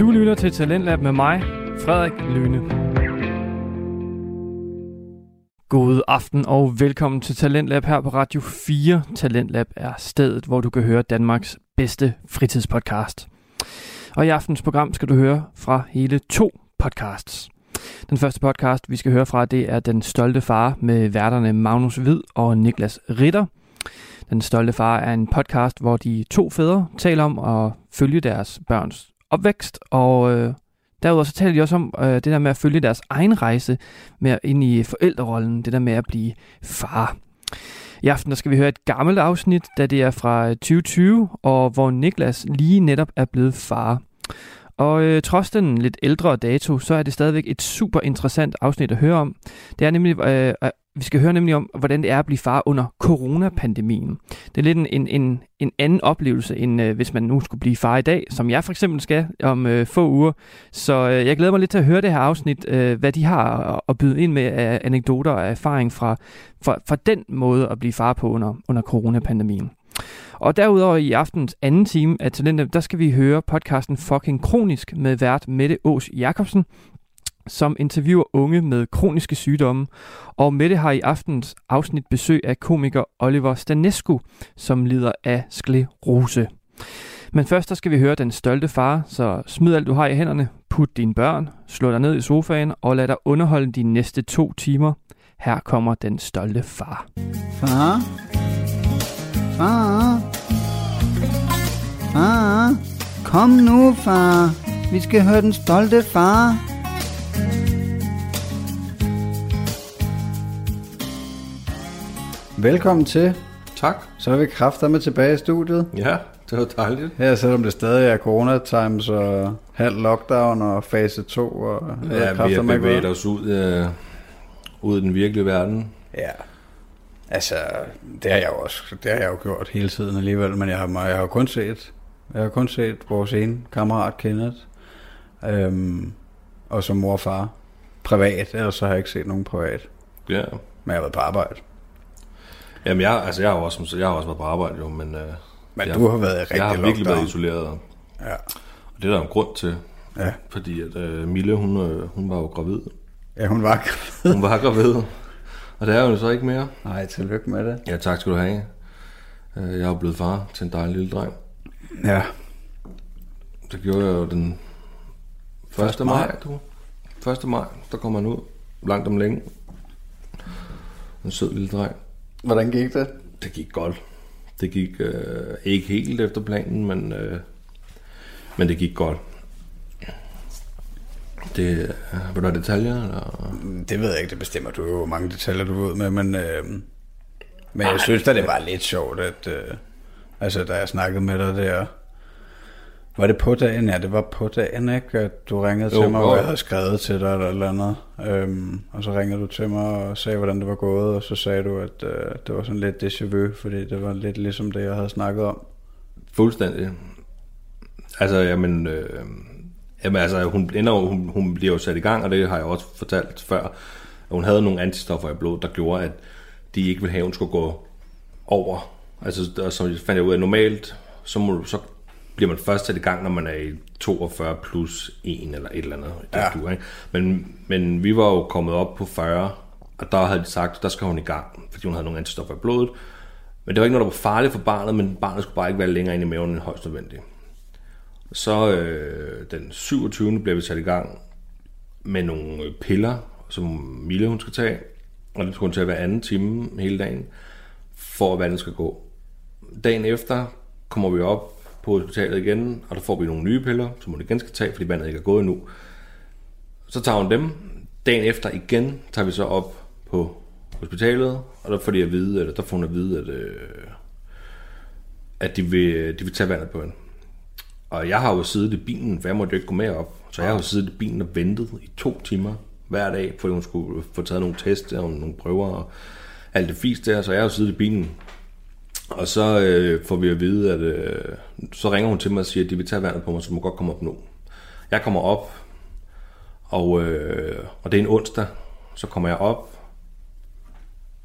Du lytter til Talentlab med mig, Frederik Lyne. God aften og velkommen til Talentlab her på Radio 4. Talentlab er stedet, hvor du kan høre Danmarks bedste fritidspodcast. Og i aftens program skal du høre fra hele to podcasts. Den første podcast, vi skal høre fra, det er Den Stolte Far med værterne Magnus Hvid og Niklas Ritter. Den Stolte Far er en podcast, hvor de to fædre taler om at følge deres børns opvækst, og øh, derudover så taler de også om øh, det der med at følge deres egen rejse med ind i forældrerollen, det der med at blive far. I aften der skal vi høre et gammelt afsnit, da det er fra øh, 2020, og hvor Niklas lige netop er blevet far. Og øh, trods den lidt ældre dato, så er det stadigvæk et super interessant afsnit at høre om. Det er nemlig, øh, øh, vi skal høre nemlig om, hvordan det er at blive far under coronapandemien. Det er lidt en, en, en, en anden oplevelse, end øh, hvis man nu skulle blive far i dag, som jeg for eksempel skal om øh, få uger. Så øh, jeg glæder mig lidt til at høre det her afsnit, øh, hvad de har at, byde ind med af anekdoter og erfaring fra, fra, fra den måde at blive far på under, under coronapandemien. Og derudover i aftens anden time af Talentet, der skal vi høre podcasten Fucking Kronisk med vært Mette Ås Jacobsen, som interviewer unge med kroniske sygdomme. Og Mette har i aftens afsnit besøg af komiker Oliver Stanescu, som lider af sklerose. Men først der skal vi høre Den Stolte Far, så smid alt du har i hænderne, put dine børn, slå dig ned i sofaen og lad dig underholde de næste to timer. Her kommer Den Stolte Far. Far? Far? Far? Kom nu, far. Vi skal høre den stolte far. Velkommen til. Tak. Så er vi med tilbage i studiet. Ja, det var dejligt. Her, selvom det stadig er corona times og halv lockdown og fase 2. Og ja, vi har bevæget os ud, øh, ud i den virkelige verden. Ja. Altså, det har jeg jo også, det har jeg jo gjort hele tiden alligevel, men jeg har, jeg har kun set, jeg har kun set vores ene kammerat Kenneth, øhm, og som mor og far, privat, ellers så har jeg ikke set nogen privat. Ja. Men jeg har været på arbejde. Jamen, jeg, altså, jeg har også, jeg har også været på arbejde jo, men... Øh, men jeg, du har været rigtig Jeg har virkelig lockdown. været isoleret. Ja. Og det er der en grund til. Ja. Fordi at øh, Mille, hun, øh, hun var jo gravid. Ja, hun var gravid. hun var gravid. Og det er jo så ikke mere. Nej, tillykke med det. Ja, tak skal du have. Øh, jeg er jo blevet far til en dejlig lille dreng. Ja. Det gjorde jeg jo den 1. maj, du. 1. maj, der kommer han ud. Langt om længe. En sød lille dreng. Hvordan gik det? Det gik godt. Det gik øh, ikke helt efter planen, men, øh, men det gik godt. Det, øh, vil du have detaljer? Eller? Det ved jeg ikke, det bestemmer du jo, hvor mange detaljer du ud med, men, øh, men jeg synes da, det var lidt sjovt, at øh, altså, da jeg snakkede med dig der, var det på dagen? Ja, det var på dagen, ikke? At du ringede jo, til mig, og jeg havde skrevet til dig eller eller andet. Øhm, og så ringede du til mig og sagde, hvordan det var gået, og så sagde du, at øh, det var sådan lidt déjà vu, fordi det var lidt ligesom det, jeg havde snakket om. Fuldstændig. Altså, jamen, øh, jamen altså, hun, ender, hun, hun bliver jo sat i gang, og det har jeg også fortalt før, at hun havde nogle antistoffer i blodet, der gjorde, at de ikke ville have, at hun skulle gå over. Altså, og så fandt jeg ud af, normalt, så, må, så bliver man først sat i gang, når man er i 42 plus 1 eller et eller andet. Ja. Du, ikke? Men, men vi var jo kommet op på 40, og der havde de sagt, der skal hun i gang, fordi hun havde nogle antistoffer i blodet. Men det var ikke noget, der var farligt for barnet, men barnet skulle bare ikke være længere inde i maven end højst nødvendigt. Så øh, den 27. bliver vi sat i gang med nogle piller, som Mille hun skal tage, og det skulle hun tage hver anden time hele dagen, for at vandet skal gå. Dagen efter kommer vi op på hospitalet igen, og der får vi nogle nye piller, som hun igen skal tage, fordi vandet ikke er gået endnu. Så tager hun dem. Dagen efter igen tager vi så op på hospitalet, og der får de at vide, eller der får hun at vide, at, øh, at de, vil, de vil tage vandet på hende. Og jeg har jo siddet i bilen, for jeg måtte jo ikke gå med op. Så jeg har jo siddet i bilen og ventet i to timer hver dag, fordi hun skulle få taget nogle tests og nogle prøver og alt det fisk der. Så jeg har jo siddet i bilen og så øh, får vi at vide, at øh, så ringer hun til mig og siger, at de vil tage vandet på mig, så må godt komme op nu. Jeg kommer op, og, øh, og det er en onsdag, så kommer jeg op,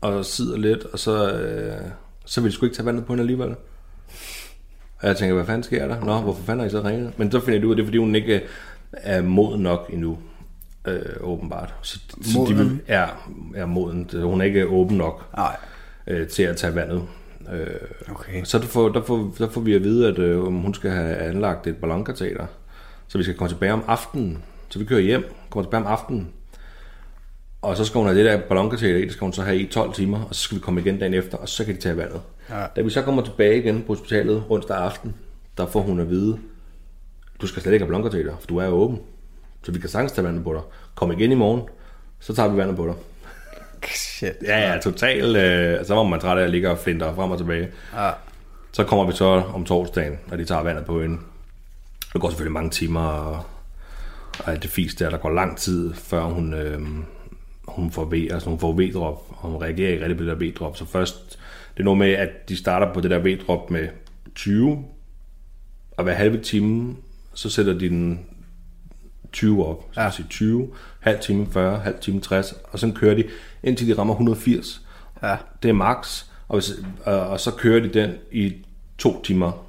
og sidder lidt, og så, øh, så vil de sgu ikke tage vandet på hende alligevel. Og jeg tænker, hvad fanden sker der? Nå, hvorfor fanden har I så ringet? Men så finder jeg ud af, det er, fordi hun ikke er moden nok endnu, øh, åbenbart. Så, så de Moden? er, er moden. Hun er ikke åben nok Nej. øh, til at tage vandet. Øh, Okay. så der får, der, får, der får vi at vide, at øh, hun skal have anlagt et ballonkateter. Så vi skal komme tilbage om aftenen. Så vi kører hjem, kommer tilbage om aftenen. Og så skal hun have det der ballonkateter i, det skal hun så have i 12 timer, og så skal vi komme igen dagen efter, og så kan de tage vandet. Ja. Da vi så kommer tilbage igen på hospitalet onsdag aften, der får hun at vide, du skal slet ikke have ballonkateter, for du er åben. Så vi kan sagtens tage vandet på dig. Kom igen i morgen, så tager vi vandet på dig. Shit. Ja, ja, totalt. Øh, så var man træt af at ligge og flinter frem og tilbage. Ja. Så kommer vi så om torsdagen, når de tager vandet på hende. Det går selvfølgelig mange timer, og, og det fisk der, der går lang tid, før hun, øh, hun får V, altså hun får V-drop, og hun reagerer ikke rigtig på det der V-drop. Så først, det er noget med, at de starter på det der V-drop med 20, og hver halve time, så sætter de den 20 op. Så Ja. ja. sige 20, halv time 40, halv time 60, og så kører de, indtil de rammer 180. Ja. Det er max, og, hvis, og, og så kører de den i to timer.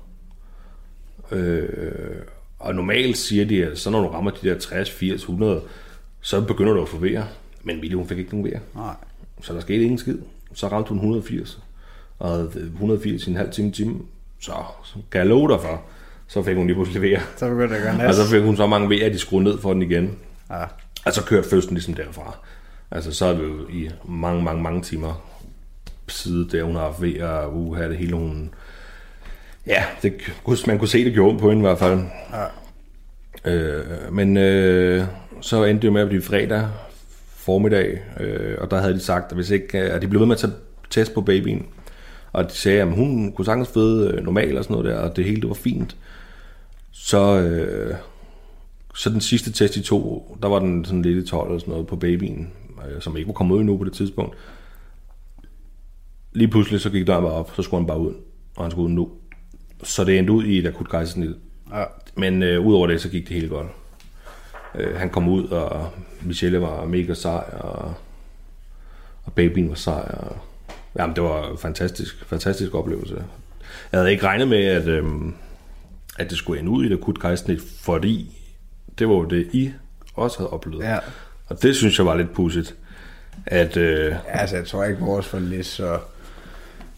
Øh, og normalt siger de, at så når du rammer de der 60, 80, 100, så begynder du at få vejer. Men Mille, hun fik ikke nogen vejer. Nej. Så der skete ingen skid. Så ramte hun 180. Og 180 i en halv time, time. Så, så kan jeg love dig for, så fik hun lige pludselig vejer. Så begynder det at gøre Og så fik hun så mange vejer, at de skruede ned for den igen. Ja. Og så kørte fødslen ligesom derfra. Altså, så er vi jo i mange, mange, mange timer side der, hun har haft ved at uh, have det hele, hun... Ja, det, man kunne se, det gjorde på hende i hvert fald. Ja. Øh, men øh, så endte det jo med at blive fredag formiddag, øh, og der havde de sagt, at hvis ikke, at de blev ved med at tage test på babyen, og de sagde, at hun kunne sagtens føde øh, normalt og sådan noget der, og det hele det var fint. Så, øh, så den sidste test, de tog, der var den sådan lidt i 12 eller sådan noget på babyen, øh, som ikke var kommet ud endnu på det tidspunkt. Lige pludselig så gik døren bare op, så skulle han bare ud, og han skulle ud nu. Så det endte ud i et akut kejsersnit. Ja. Men øh, udover det, så gik det helt godt. Øh, han kom ud, og Michelle var mega sej, og, og babyen var sej. Og, jamen, det var en fantastisk, fantastisk oplevelse. Jeg havde ikke regnet med, at, øh, at det skulle ende ud i et akut kejsnit, fordi det var jo det, I også havde oplevet. Ja. Og det synes jeg var lidt pudsigt. At, øh, altså, jeg tror ikke, vores var lige så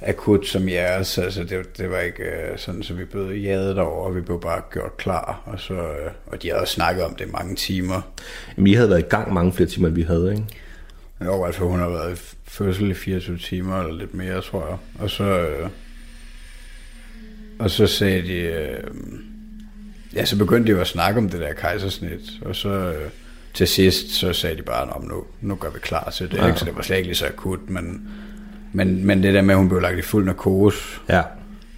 akut som jeres. Altså, det, det var ikke øh, sådan, så vi blev jadet derover, og vi blev bare gjort klar. Og, så, øh, og de havde også snakket om det mange timer. jamen, I havde været i gang mange flere timer, end vi havde, ikke? Jo, altså hun har været i fødsel i 24 timer, eller lidt mere, tror jeg. Og så, øh, og så sagde de, øh, ja, så begyndte de jo at snakke om det der kejsersnit, og så øh, til sidst, så sagde de bare, "Nå, men nu, nu gør vi klar til det, ja. Ikke? så det var slet ikke lige så akut, men, men, men det der med, at hun blev lagt i fuld narkose, Ja.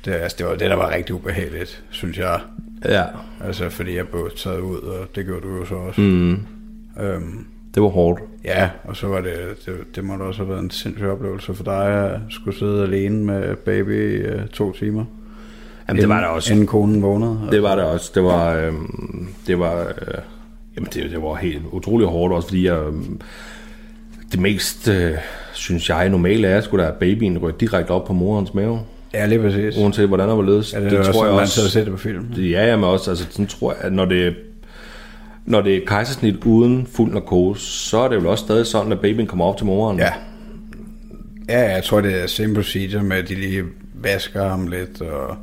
det, altså, det var det, der var rigtig ubehageligt, synes jeg. Ja. Altså, fordi jeg blev taget ud, og det gjorde du jo så også. Mm, Øhm, det var hårdt. Ja, og så var det, det, det må da også have været en sindssyg oplevelse for dig at skulle sidde alene med baby i uh, to timer. Jamen, det var det også. Inden konen vågnede. Det var det også. Det var, øhm, det var, øh, jamen det, det var helt utrolig hårdt også, fordi jeg, øhm, det mest, øh, synes jeg, normalt er, skulle der babyen rykke direkte op på morens mave, Ja, lige præcis. uanset hvordan der var ledes. Ja, det, det tror jeg også. Man set det på film. Det, ja, jamen også, altså sådan tror jeg, at når det, når det er kejsersnit uden fuld narkose, så er det vel også stadig sådan, at babyen kommer op til moren. Ja. Ja, jeg tror, det er same procedure med, at de lige vasker ham lidt, og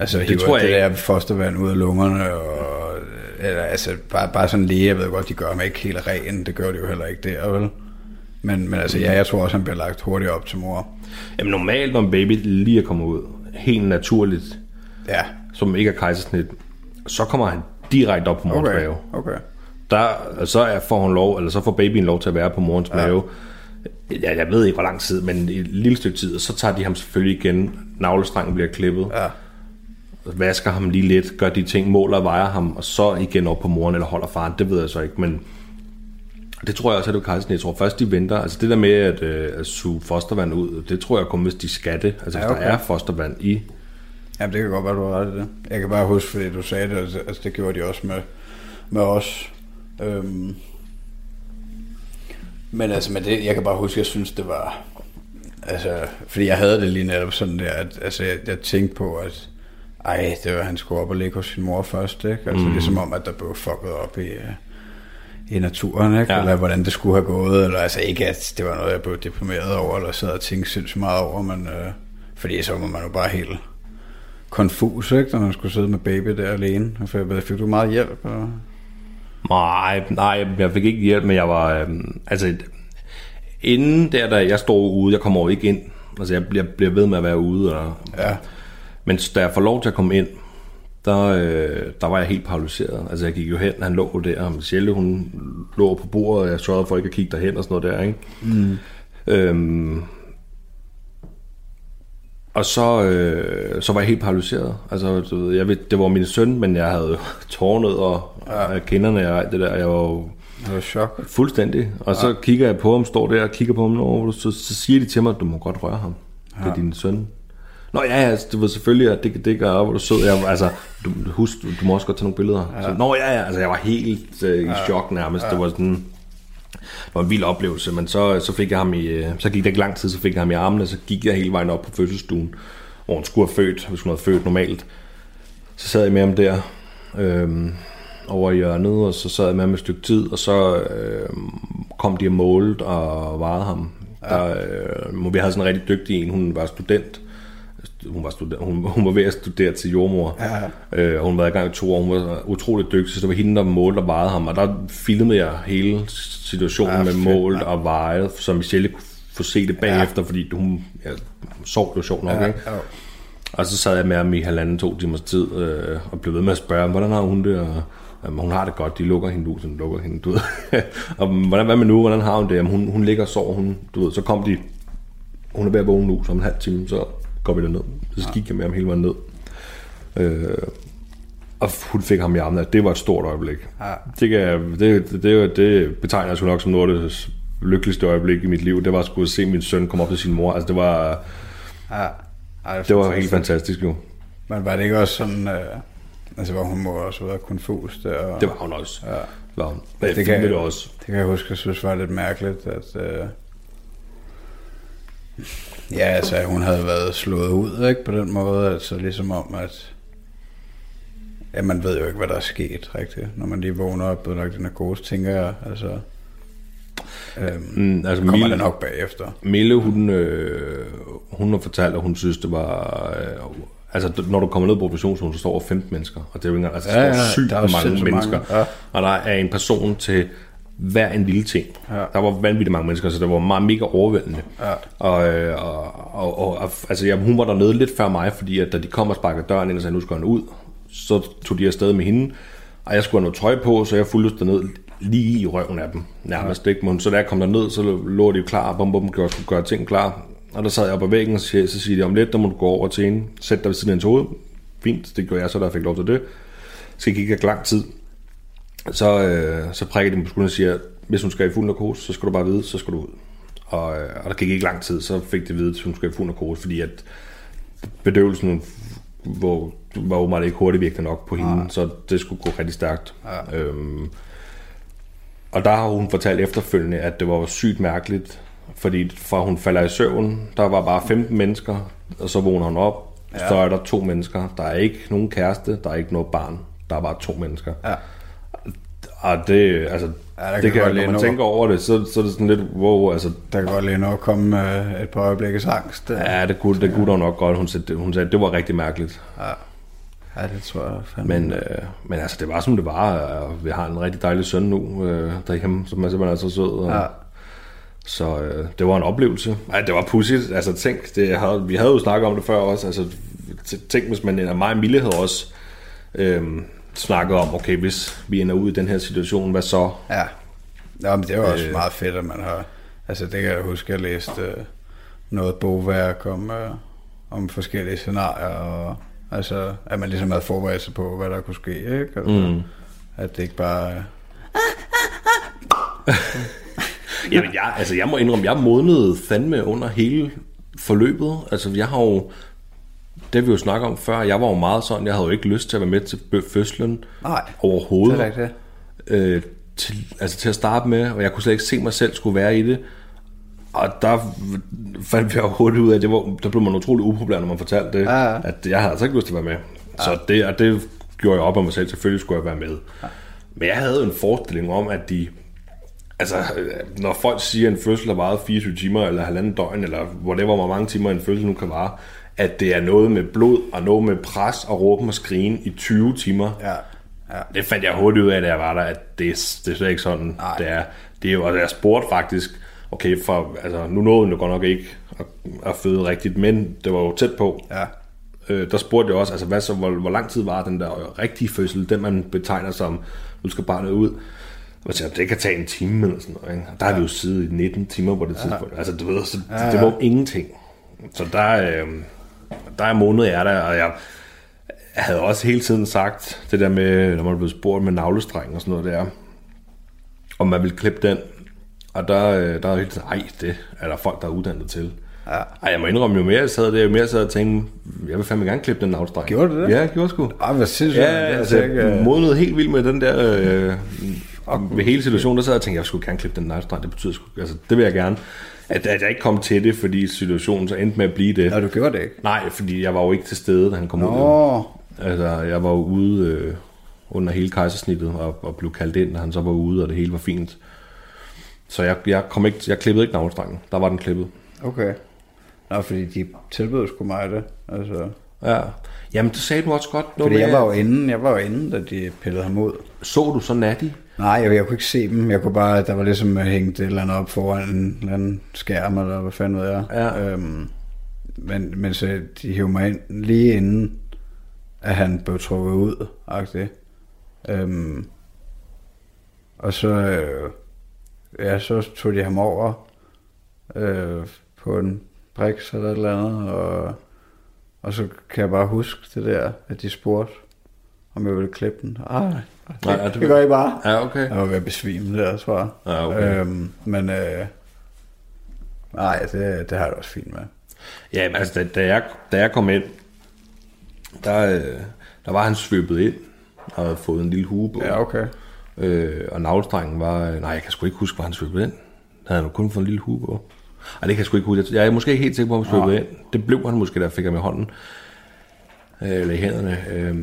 altså, det hiver tror jeg det der fostervand ud af lungerne, og eller, altså, bare, bare sådan lige, jeg ved godt, de gør ham ikke helt ren, det gør de jo heller ikke der, vel? Men, men altså, ja, jeg tror også, han bliver lagt hurtigt op til mor. Jamen normalt, når en baby lige er kommet ud, helt naturligt, Ja, som ikke er kejsersnit, så kommer han direkte op på morens okay, mave. okay. der, så er, får hun lov, eller så får babyen lov til at være på morens ja. mave. Ja, jeg ved ikke, hvor lang tid, men et lille stykke tid, og så tager de ham selvfølgelig igen. Navlestrengen bliver klippet. Ja. Vasker ham lige lidt, gør de ting, måler og vejer ham, og så igen op på moren, eller holder faren. Det ved jeg så ikke, men det tror jeg også, at er kejsen. Jeg tror først, de venter. Altså det der med at, øh, at suge fostervand ud, det tror jeg kun, hvis de skal det. Altså Ja, hvis okay. der er fostervand i. Jamen, det kan godt være, du har ret i det. Jeg kan bare huske, fordi du sagde det, altså, altså det gjorde de også med, med os. Øhm, men altså, med det, jeg kan bare huske, jeg synes, det var... Altså, fordi jeg havde det lige netop sådan der, at altså, jeg, jeg tænkte på, at Ej, det var, han skulle op og ligge hos sin mor først, ikke? Altså mm. ligesom om, at der blev fucket op i, øh, i naturen, ikke? Ja. Eller hvordan det skulle have gået, eller altså ikke, at det var noget, jeg blev deprimeret over, eller sad og tænkte sindssygt meget over, men øh, fordi så var man jo bare helt konfus, ikke? Når man skulle sidde med baby der alene. For fik du meget hjælp? Eller? Nej, nej, jeg fik ikke hjælp, men jeg var... Øhm, altså, inden der, da jeg står ude, jeg kommer jo ikke ind. Altså, jeg bliver, bliver ved med at være ude. Og, Ja. Men da jeg får lov til at komme ind, der, øh, der var jeg helt paralyseret. Altså, jeg gik jo hen, han lå der, og Michelle, hun lå på bordet, og jeg sørgede for ikke at kigge derhen og sådan noget der, ikke? Mm. Øhm, og så, øh, så var jeg helt paralyseret. Altså, du ved, jeg ved, det var min søn, men jeg havde tårnet og ja. kinderne og det der. Jeg var jo Det var chok. fuldstændig. Og så kigger jeg på ham, står der og kigger på ham, og så, så siger de til mig, at du må godt røre ham. Det er din søn. Nå ja, altså, det var selvfølgelig, at det, det gør, hvor du sød. Jeg, altså, du, husk, du, du må også godt tage nogle billeder. Ja. Så, Nå ja, ja, altså jeg var helt øh, i chok nærmest. Ja. Det var sådan, det var en vild oplevelse, men så, så fik jeg ham i, øh, så gik det ikke lang tid, så fik jeg ham i armene, så gik jeg hele vejen op på fødselsstuen, hvor hun skulle have født, hvis hun havde født normalt. Så sad jeg med ham der, øhm, over i hjørnet, og så sad jeg med ham et stykke tid, og så øh, kom de og målte og vejede ham. Ja. Der, øh, vi havde sådan en rigtig dygtig en, hun var student, hun var, student, hun, hun var ved at studere til jordmor. Ja. Øh, og hun var i gang i to år. Hun var utrolig dygtig, så det var hende, der målte og vejede ham. Og der filmede jeg hele situationen Ja, med fedt, målt ja. og vejet, så Michelle kunne få se det bagefter, ja. fordi hun ja, sov jo sjovt nok. Ja, ikke? ja. Og så sad jeg med ham i halvanden, to timers tid, øh, og blev ved med at spørge, hvordan har hun det? Og, jamen, hun har det godt, de lukker hende ud, så lukker hende ud. og hvordan, hvad med nu, hvordan har hun det? Jamen, hun, hun ligger og sover, hun, du ved, så kom de, hun er ved at vågne nu, så om en halv time, så går vi derned. Så gik jeg med ham hele vejen ned. Øh, og hun fik ham i armene. Det var et stort øjeblik. Ja. Det, kan, det, det, det, det betegner jeg sgu nok som noget af det lykkeligste øjeblik i mit liv. Det var at skulle se min søn komme op til sin mor. Altså, det var, Ja. Ej, det var helt fantastisk jo. Men var det ikke også sådan, øh, altså hvor hun må også være konfus der? Og, Det var hun også. Ja. Det var hun. Men Det det kan det også. Det kan jeg huske, jeg synes var lidt mærkeligt, at... Øh, ja, altså, hun havde været slået ud, ikke? På den måde, altså ligesom om, at... Ja, man ved jo ikke, hvad der er sket, rigtigt. Når man lige vågner op og lagt den narkose, tænker jeg, altså... Øhm, Mm, altså, kommer Mille, det nok bagefter. Mille, hun, øh, hun har fortalt, at hun synes, det var... Øh, altså, når du kommer ned på operationsrummet, så står der 15 mennesker. Og det er jo ikke. Altså, der Ja, ja, sygt der er mange mange, mennesker. ja. Og der er en person til hver en lille ting. Ja. Der var vanvittigt mange mennesker, så det var meget mega overvældende. Ja. Og, øh, og, og, og, og altså, ja, hun var dernede lidt før mig, fordi at da de kom og sparkede døren ind og sagde, nu skal han ud, så tog de afsted med hende. Og jeg skulle have noget tøj på, så jeg fulgte derned lige i røven af dem, nærmest. Ikke? Men så da jeg kom derned, så lå de jo klar, bum, bum, skulle gøre ting klar. Og der sad jeg op på væggen, og så, så siger de, om lidt, der må du gå over til hende, sæt dig ved siden af hendes hoved. Fint, det gjorde jeg så, der fik lov til det. Så gik ikke lang tid. Så, øh, så prikker de mig på skulderen og siger, hvis hun skal i fuld narkose, så skal du bare vide, så skal du ud. Og, øh, og der gik ikke lang tid, så fik de at vide, at hun skal i fuld narkose, fordi at bedøvelsen hvor, var åbenbart ikke hurtigt virkende nok på hende, så det skulle gå rigtig stærkt. Ja. Øhm, og der har hun fortalt efterfølgende, at det var sygt mærkeligt, fordi fra hun falder i søvn, der var bare 15 mennesker, og så vågner hun op, ja. så er der to mennesker. Der er ikke nogen kæreste, der er ikke noget barn, der er bare to mennesker. Ja. Og det, altså, Ja, der ja, kan det kan, godt når man nå- tænker over det, så, så er det sådan lidt, wow, altså, Der kan godt lige at komme øh, et par øjeblikkes angst. Der. ja, det kunne, det kunne dog nok godt. Hun sagde, hun sagde, det var rigtig mærkeligt. Ja, det tror jeg fandme. Men, øh, men altså, det var som det var. og Vi har en rigtig dejlig søn nu øh, derhjemme, som er simpelthen er så sød. Og, Ja. Så øh, det var en oplevelse. Ej, det var pudsigt. Altså, tænk, det havde, vi havde jo snakket om det før også. Altså, tænk, hvis man, og mig og Mille havde også øh, snakket om, okay, hvis vi ender ud i den her situation, hvad så? Ja. Nå, men det er jo også Øh. øh. meget fedt, at man har... Altså, det kan jeg huske, at jeg læste øh, noget bogværk om, øh, om forskellige scenarier, og altså, at man ligesom havde forberedt sig på, hvad der kunne ske, ikke? Altså, mm. At det ikke bare... Øh, Jamen, jeg, altså, jeg må indrømme, jeg modnede fandme under hele forløbet. Altså, jeg har jo... Det vi jo snakket om før. Jeg var jo meget sådan, jeg havde jo ikke lyst til at være med til fødslen. Nej, Overhovedet. det er øh, til, altså til at starte med, og jeg kunne slet ikke se mig selv skulle være i det. Og der fandt vi jo hurtigt ud af, at det var, der blev man utrolig upopulær, når man fortalte det, Ja, ja. at jeg havde altså ikke lyst til at være med. Så det, og det gjorde jeg op om mig selv. Selvfølgelig skulle jeg være med. Men jeg havde en forestilling om, at de... Altså, når folk siger, at en fødsel har varet 24 timer, eller halvanden døgn, eller whatever, hvor mange timer en fødsel nu kan vare, at det er noget med blod, og noget med pres, og råben og skrigen i 20 timer. Ja. Ja. Det fandt jeg hurtigt ud af, da jeg var der, at det, det er slet ikke sådan, Nej. det er. Det er jo, og jeg spurgte faktisk, okay, for, altså, nu nåede den jo godt nok ikke at, at føde rigtigt, men det var jo tæt på. Ja. Øh, der spurgte jeg også, altså, hvad så, hvor, hvor lang tid var den der rigtige fødsel, den man betegner som, nu skal barnet ud. Og så det kan tage en time eller sådan noget. Ikke? Og der har vi jo siddet i 19 timer på det tidspunkt. Altså, du ved, så det, det var ingenting. Så der, øh, der er måned jeg er der, og jeg, jeg havde også hele tiden sagt det der med, når man blev spurgt med navlestreng og sådan noget der, om man ville klippe den. Og der, øh, der er helt ej, det er der folk, der er uddannet til. Ja. Ej, jeg må indrømme, jo mere jeg sad der, jo mere jeg sad og tænkte, jeg vil fandme gerne klippe den navlestreng. Gjorde du det? Ja, jeg gjorde sgu. Ej, hvad sindssygt. Ja, Det altså, ikke, øh, jeg modnede helt vildt med den der... Øh, ved hele situationen, der sad jeg og tænkte, jeg skulle gerne klippe den navlestreng. Det betyder sgu, altså, det vil jeg gerne. At, at jeg ikke kom til det, fordi situationen så endte med at blive det. Nå, du gjorde det ikke. Nej, fordi jeg var jo ikke til stede, da han kom ud. Åh, Altså, jeg var jo ude øh, under hele kejsersnittet og, og blev kaldt ind, og han så var ude, og det hele var fint. Så jeg, jeg, kom ikke, jeg klippede ikke navlestrengen. Der var den klippet. okay. Nå, fordi de tilbød sgu mig det. Altså, Ja. Jamen, det sagde du også godt. fordi med- jeg var jo inde, jeg var jo inde, da de pillede ham ud. Så du så Natty? Nej, jeg, jeg kunne ikke se dem. Jeg kunne bare, der var ligesom hængt et eller andet op foran en eller anden skærm, eller hvad fanden ved jeg. Ja. Øhm, men, men så de hævde mig ind lige inden, at han blev trukket ud, agtigt. Øhm, og så, øh, ja, så tog de ham over øh, på en briks eller et eller andet, og, og så kan jeg bare huske det der, at de spurgte, om jeg ville klippe den. Ej, Nej, det, det det gør I bare. Ja, okay. Jeg var ved at besvime der, tror jeg. Ja, okay. Øhm, men øh, nej, det, det har jeg det også fint med. Ja, men altså, da, da, jeg, da jeg kom ind, der, øh, der var han svøbet ind og havde fået en lille hue på. Ja, okay. Øh, og navlestrengen var... øh, Nej, jeg kan sgu ikke huske, hvor han svøbede ind. Han havde nu kun fået en lille hue på. Ej, det kan jeg sgu ikke huske. Jeg er måske ikke helt sikker på, om han svøbede ind. Det blev han måske, da jeg fik ham i hånden. Øh, eller i hænderne. Øh,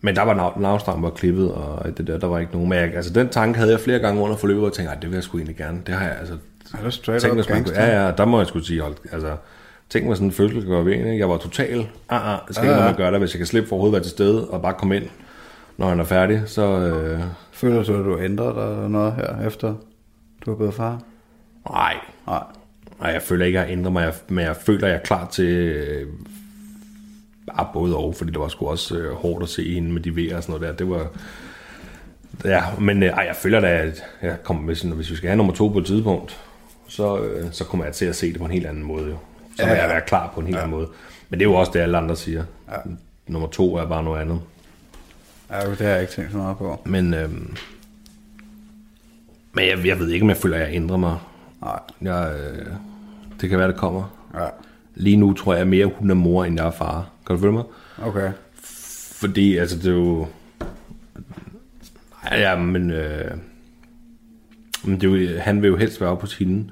men der var nav- navlestrengen var klippet, og det der, der var ikke nogen. Men jeg, altså, den tanke havde jeg flere gange under forløbet, og tænkte, "Ej, det vil jeg sgu egentlig gerne. Det har jeg, altså, Er det straight Tænk, up man, kunne- ja, ja, der må jeg skulle sige, hold, altså, tænk mig sådan en følelse kan gøre ved ikke? Jeg var total, ah, ah, det skal Ja, ikke man gør der, hvis jeg kan slippe for overhovedet være til stede, og bare komme ind, når han er færdig, så, øh, Føler du, at du ændrer dig eller noget her, efter du er blevet far? nej, Nej. nej, jeg føler ikke, at jeg ændrer mig, men jeg føler, at jeg er klar til, øh, bare både og, fordi det var sgu også øh, hårdt at se hende med de vejer og sådan noget der, det var, ja, men øh, ej, jeg føler da, at jeg kommer med sådan, hvis vi skal have nummer to på et tidspunkt, så, øh, så kommer jeg til at se det på en helt anden måde, jo. Så Ja, ja, jeg være klar på en helt ja. anden måde. Men det er jo også det, alle andre siger. Ja. Nummer to er bare noget andet. Ja, det har jeg ikke tænkt så meget på. Men, øhm, men jeg, jeg ved ikke, om jeg føler, at jeg ændrer mig. Nej. Jeg, øh, det kan være, det kommer. Ja, Lige nu tror jeg mere, hun er mor, end jeg er far. Kan du følge mig? okay. Fordi, altså, det er jo... Ja, men... Øh, men det er jo, han vil jo helst være oppe hos hende,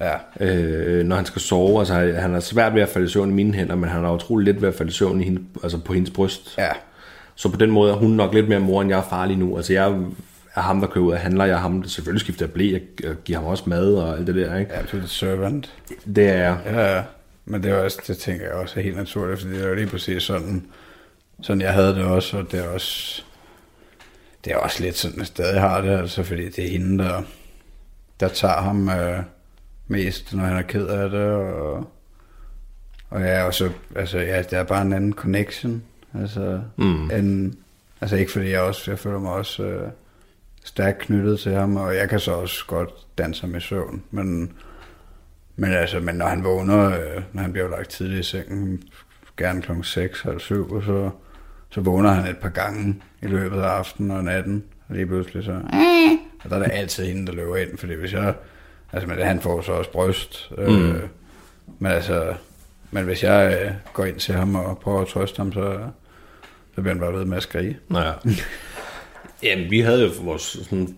Ja, øh, når han skal sove. Altså, han er svært ved at falde i søvn i mine hænder, men han er utrolig let ved at falde i søvn i hende, altså på hendes bryst. ja. Så på den måde er hun nok lidt mere mor, end jeg er far lige nu. Altså, jeg er ham, der kører ud og handler. Jeg er ham, der selvfølgelig skifter blæ. Jeg giver ham også mad og alt det der, ikke? Ja, du er servant. Det er jeg. Ja, ja. Men det er også, det tænker jeg også er helt naturligt, fordi det er jo lige præcis sådan, sådan jeg havde det også, og det er også, det er også lidt sådan, jeg stadig har det, altså, fordi det er hende, der, der tager ham øh, mest, når han er ked af det, og, og ja, og så, altså, ja, der er bare en anden connection, altså, Mm. end, altså ikke fordi jeg også, jeg føler mig også øh, stærkt knyttet til ham, og jeg kan så også godt danse ham i søvn, men, men altså, men når han vågner, øh, når han bliver lagt tidligt i sengen, gerne klokken 6 eller 7, og så, så vågner han et par gange i løbet af aftenen og natten, og lige pludselig så, og der er det altid hende, der løber ind, fordi hvis jeg, altså, men han får så også bryst, øh, Mm. men altså, men hvis jeg øh, går ind til ham og prøver at trøste ham, så, så bliver han bare ved med at skrige. Nå ja. Jamen, vi havde jo vores sådan...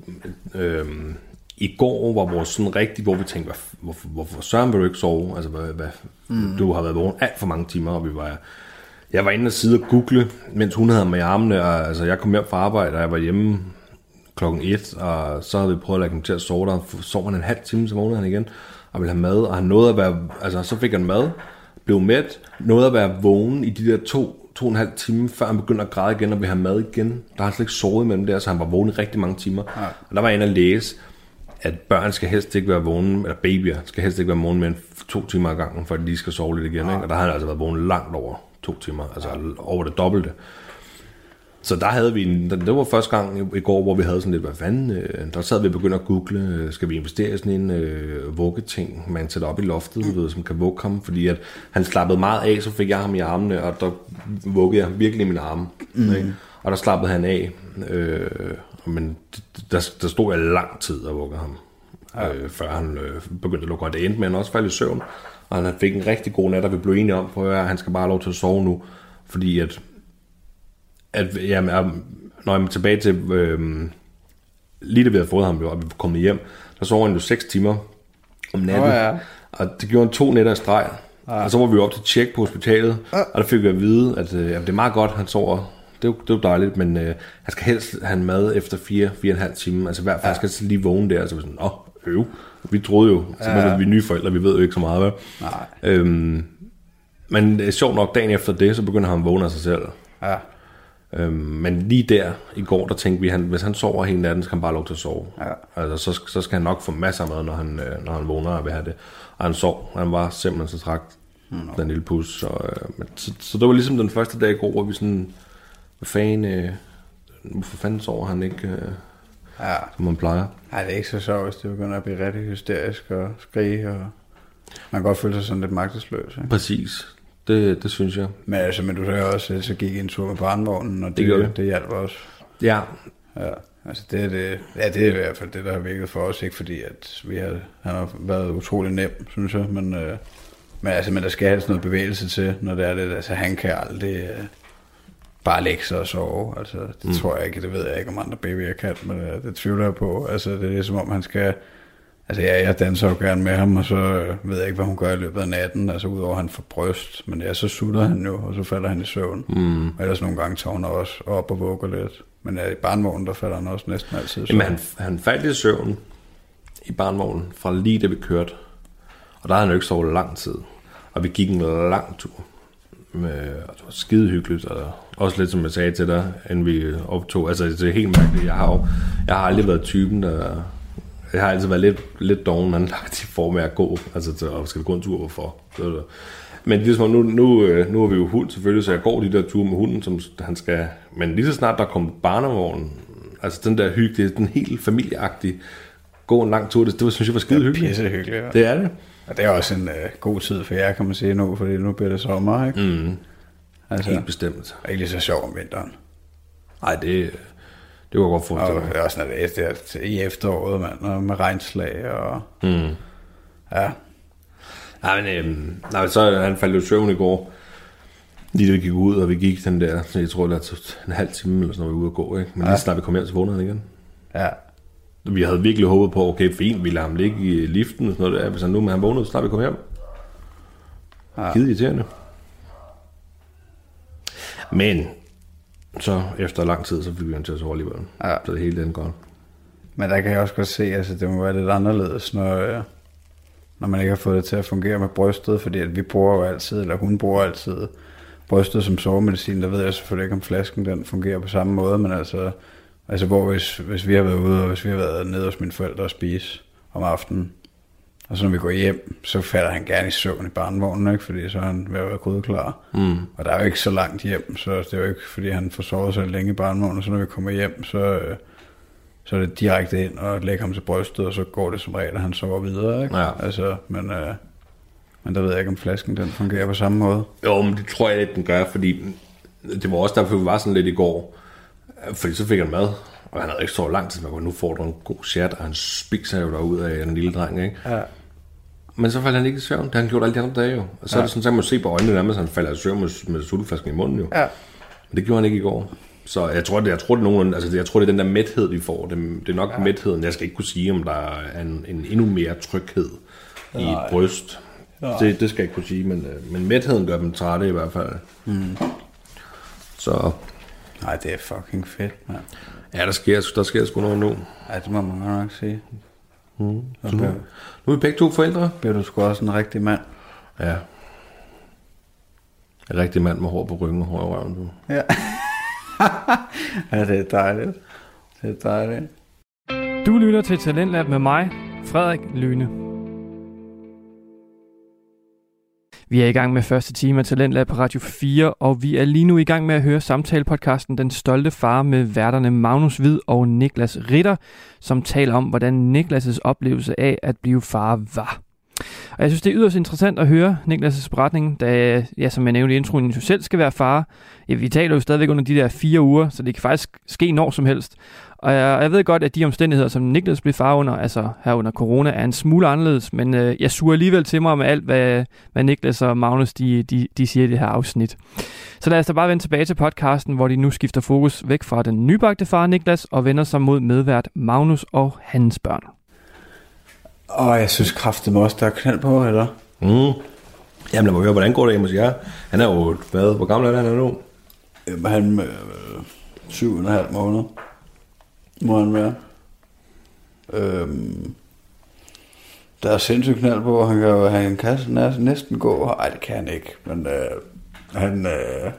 Øhm, I går var vores sådan rigtig, hvor vi tænkte, hvad, hvorfor, hvorfor søren vil du ikke sove? Altså, hvad, hvad, mm. du har været vågen alt for mange timer, og vi var... Jeg var inde og sidde og google, mens hun havde mig i armene, og altså, jeg kom hjem fra arbejde, og jeg var hjemme klokken 1, og så havde vi prøvet at lægge ham til at sove der. Sov han en halv time, så vågnede han igen, og ville have mad, og han nåede at være, altså så fik han mad, blev mæt, nåede at være vågen i de der to, to og en halv time, før han begyndte at græde igen og ville have mad igen. Der har han slet ikke sovet imellem der, så han var vågen i rigtig mange timer. Ja. Og der var en at læse, at børn skal helst ikke være vågne, eller babyer skal helst ikke være vågne mere end to timer ad gangen, for at de skal sove lidt igen. Ja. Ikke? Og der har han altså været vågen langt over to timer, altså over det dobbelte. Så der havde vi en, det var første gang i går, hvor vi havde sådan lidt, hvad fanden, øh, der sad vi og begyndte at google, øh, skal vi investere i sådan en øh, vuggeting, man sætter op i loftet, mm. ved, som kan vugge ham, fordi at han slappede meget af, så fik jeg ham i armene, og der vuggede jeg virkelig i mine arme. Mm. Ikke? Og der slappede han af, øh, men der, der stod jeg lang tid og vuggede ham, ja. øh, før han øh, begyndte at lukke det endte med, han også faldt i søvn, og han fik en rigtig god nat, og vi blev enige om, at han skal bare have lov til at sove nu, fordi at at jamen, jeg, når jeg er tilbage til, øh, lige da vi havde fået ham, og vi var kommet hjem, der sov han jo 6 timer om natten. Oh, ja. Og det gjorde han to nætter i streg. Ja. Og så var vi op til tjek på hospitalet, ja. og der fik vi at vide, at øh, jamen, det er meget godt, han sover. Det er jo, det er jo dejligt, men øh, han skal helst have mad efter 4-4,5 timer. Altså i hvert fald ja. skal lige vågne der. Så vi sådan, åh, øv. Vi troede jo, så ja. vi er nye forældre, vi ved jo ikke så meget, hvad? Nej. Øhm, men øh, sjovt nok, dagen efter det, så begynder han at vågne af sig selv. Ja. Øhm, men lige der i går, der tænkte vi, at hvis han sover hele natten, så kan han bare lov til at sove. Ja. Altså, så, så skal han nok få masser af mad, når han, øh, når han vågner og vil have det. Og han sov. Han var simpelthen så trakt, mm, den lille pus. Så, øh, men, så, så, det var ligesom den første dag i går, hvor vi sådan, hvad fanden, øh, hvorfor fanden sover han ikke, øh, ja. som man plejer. Nej, det er ikke så sjovt, hvis det begynder at blive rigtig hysterisk og skrige, og man kan godt føle sig sådan lidt magtesløs. Ikke? Præcis. Det, det synes jeg. Men, altså, men du sagde også, så gik en tur med barnvognen, og det, det, det. det hjalp også. Ja. Ja, altså det er, det, ja, det er i hvert fald det, der har virket for os, ikke fordi at vi har, han har været utrolig nem, synes jeg, men, øh, men, altså, men der skal have sådan noget bevægelse til, når det er det, altså han kan aldrig øh, bare lægge sig og sove, altså det mm. tror jeg ikke, det ved jeg ikke om andre babyer kan, men øh, det tvivler jeg på, altså det er som om han skal, Altså ja, jeg danser jo gerne med ham, og så øh, ved jeg ikke, hvad hun gør i løbet af natten, altså udover at han får bryst, men ja, så sutter han jo, og så falder han i søvn. Mm. Og ellers nogle gange tager hun også op og vugger lidt. Men ja, i barnvognen, der falder han også næsten altid i søvn. Jamen han, han faldt i søvn i barnvognen fra lige da vi kørte. Og der havde han jo ikke sovet lang tid. Og vi gik en lang tur. Med, og det var skide hyggeligt, og også lidt som jeg sagde til dig, inden vi optog. Altså det er helt mærkeligt. Jeg har, jo, jeg har aldrig været typen, der jeg har altid været lidt, lidt doven anlagt i form af at gå, altså til, at skal gå en tur, hvorfor? Så, men ligesom nu, nu, øh, nu har vi jo hund selvfølgelig, så jeg går de der ture med hunden, som han skal... Men lige så snart der kommer barnevognen, altså den der hygge, det er den helt familieagtige, gå en lang tur, det, det synes jeg var skide hyggeligt. Det er hyggeligt, ja. Det er det. Og det er også en uh, god tid for jer, kan man sige nu, fordi nu bliver det sommer, ikke? Mm. Altså, Helt bestemt. Og ikke lige så sjov om vinteren. Nej, det, det var godt forestille mig. Og det er også når det er, i efteråret, mand, med regnslag og... Mm. Ja. Nej, men, øhm, nej, så han faldt jo søvn i går. Lige da vi gik ud, og vi gik den der, så jeg tror, det er en halv time eller sådan noget, vi ude at gå, ikke? Men ja. lige snart vi kom hjem, så vågnede han igen. Ja. Vi havde virkelig håbet på, okay, fint, vi lader ham ligge i liften og sådan noget der. Hvis han nu, men han vågnede, så snart vi kom hjem. Ja. Gide irriterende. Men så efter lang tid, så fik vi han til at sove alligevel. Ja. Så det hele den godt. Men der kan jeg også godt se, at altså, det må være lidt anderledes, når, øh, når man ikke har fået det til at fungere med brystet, fordi at vi bruger jo altid, eller hun bruger altid brystet som sovemedicin, der ved jeg selvfølgelig ikke, om flasken den fungerer på samme måde, men altså, altså hvor hvis, hvis vi har været ude, og hvis vi har været nede hos mine forældre og spise om aftenen, og så når vi går hjem, så falder han gerne i søvn i barnvognen, ikke? fordi så er han ved at være grydeklar. Mm. Og der er jo ikke så langt hjem, så det er jo ikke, fordi han får sovet så længe i barnvognen. Så når vi kommer hjem, så, øh, så er det direkte ind og lægger ham til brystet, og så går det som regel, at han sover videre. Ikke? Ja. Altså, men, øh, men der ved jeg ikke, om flasken den fungerer på samme måde. Jo, men det tror jeg ikke, den gør, fordi det var også derfor, vi var sådan lidt i går. Fordi så fik han mad, og han havde ikke så lang tid, men nu får du en god chat, og han spiser jo derud af en lille dreng, ikke? Ja. Men så faldt han ikke i søvn. Det har han gjort alle de andre dage jo. Og så ja. er det sådan, så man se på øjnene nærmest, han falder i søvn med, med sulteflasken i munden jo. Ja. Men det gjorde han ikke i går. Så jeg tror, det, jeg tror, det nogen, altså jeg tror, det er den der mæthed, vi får. Det, det er nok ja. mætheden. Jeg skal ikke kunne sige, om der er en, en endnu mere tryghed Nej. i et bryst. Det, det skal jeg ikke kunne sige, men, øh, men mætheden gør dem trætte i hvert fald. Mm. Så Nej, det er fucking fedt, mand. ja, der sker, der sker sgu noget nu. Ej, det må man godt nok sige. Mm. Så nu, nu er vi begge to forældre. Bliver du sgu også en rigtig mand. Ja. En rigtig mand med hår på ryggen og hår i røven. Du. Ja. ja, det er dejligt. Det er dejligt. Du lytter til Talentlab med mig, Frederik Lyne. Vi er i gang med første time af Talentlab på Radio 4, og vi er lige nu i gang med at høre samtalepodcasten Den Stolte Far med værterne Magnus Hvid og Niklas Ritter, som taler om, hvordan Niklas' oplevelse af at blive far var. Og jeg synes, det er yderst interessant at høre Niklas' beretning, da, ja, som jeg nævnte i introen, jo selv skal være far. Ja, vi taler jo stadigvæk under de der fire uger, så det kan faktisk ske når som helst. Og jeg, jeg ved godt, at de omstændigheder, som Niklas blev far under, altså her under corona, er en smule anderledes, men øh, jeg suger alligevel til mig med alt, hvad, hvad Niklas og Magnus de, de, de siger i det her afsnit. Så lad os da bare vende tilbage til podcasten, hvor de nu skifter fokus væk fra den nybagte far Niklas og vender sig mod medvært Magnus og hans børn. Åh, jeg synes kraftigt også, der er knald på, eller? Mm. Jamen lad mig høre, hvordan går det hjemme hos jer? Han er jo, hvad, hvor gammel er han nu? Jamen, han øh, syv og en halv måned. Må han være. Øhm, der er sindssygt knald på. Han kan jo han kan næsten gå. Nej, det kan han ikke. Men øh, han... Øh,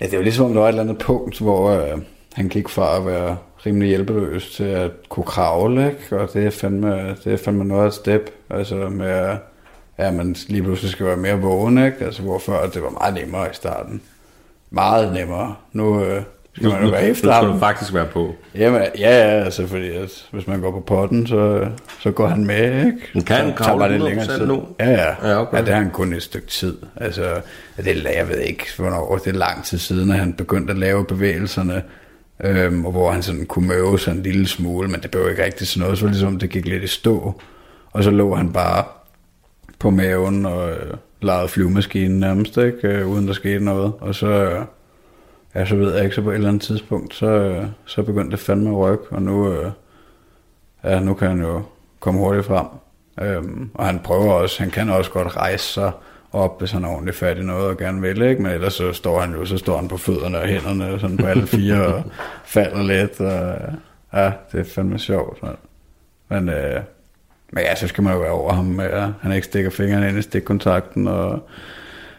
ja, det er jo ligesom, om der var et eller andet punkt, hvor øh, han gik fra at være rimelig hjælpeløs til at kunne kravle, ikke? Og det er fandme, det er fandme noget af et step. Altså med, at ja, man lige pludselig skal være mere vågen, ikke? Altså hvor før det var meget nemmere i starten. Meget nemmere. Nu øh, skal man jo være efter ham. du faktisk være på. Jamen, ja, ja, altså fordi at hvis man går på potten, så, så går han med, ikke? Kan han Så tager kravle det længere 100% tid. nu? Ja, ja. Ja, okay. ja, det har han kun et stykke tid. Altså, det jeg ved ikke, hvornår, det er lang tid siden, at han begyndte at lave bevægelserne, øhm, og hvor han sådan kunne møve sig en lille smule, men det blev ikke rigtig sådan noget, så var det ligesom, det gik lidt i stå. Og så lå han bare på maven og øh, lejede flyvemaskinen nærmest, ikke? Øh, uden der skete noget. Og så, øh, ja, så ved jeg ikke, så på et eller andet tidspunkt, så, øh, så begyndte det fandme at rykke, og nu, øh, ja, nu kan han jo komme hurtigt frem. Øhm, og han prøver også, han kan også godt rejse sig op, hvis han er ordentligt fat i noget og gerne vil, ikke? Men ellers så står han jo, så står han på fødderne og hænderne, sådan på alle fire, og falder lidt, og ja, det er fandme sjovt. Så. Men, øh, men ja, så skal man jo være over ham med, at han ikke stikker fingrene ind i stikkontakten, og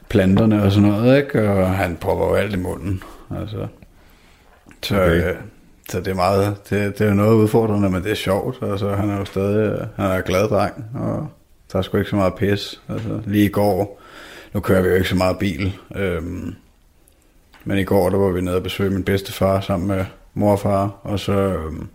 planterne og sådan noget, ikke? Og han prøver jo alt i munden, altså. Så, Okay. øh, så det er meget, det, det er noget udfordrende, men det er sjovt. Altså, han er jo stadig, han er glad dreng, og der er sgu ikke så meget pis. Altså, lige i går, nu kører vi jo ikke så meget bil, øhm, men i går, der var vi nede og besøge min bedstefar sammen med mor og far, og så øhm,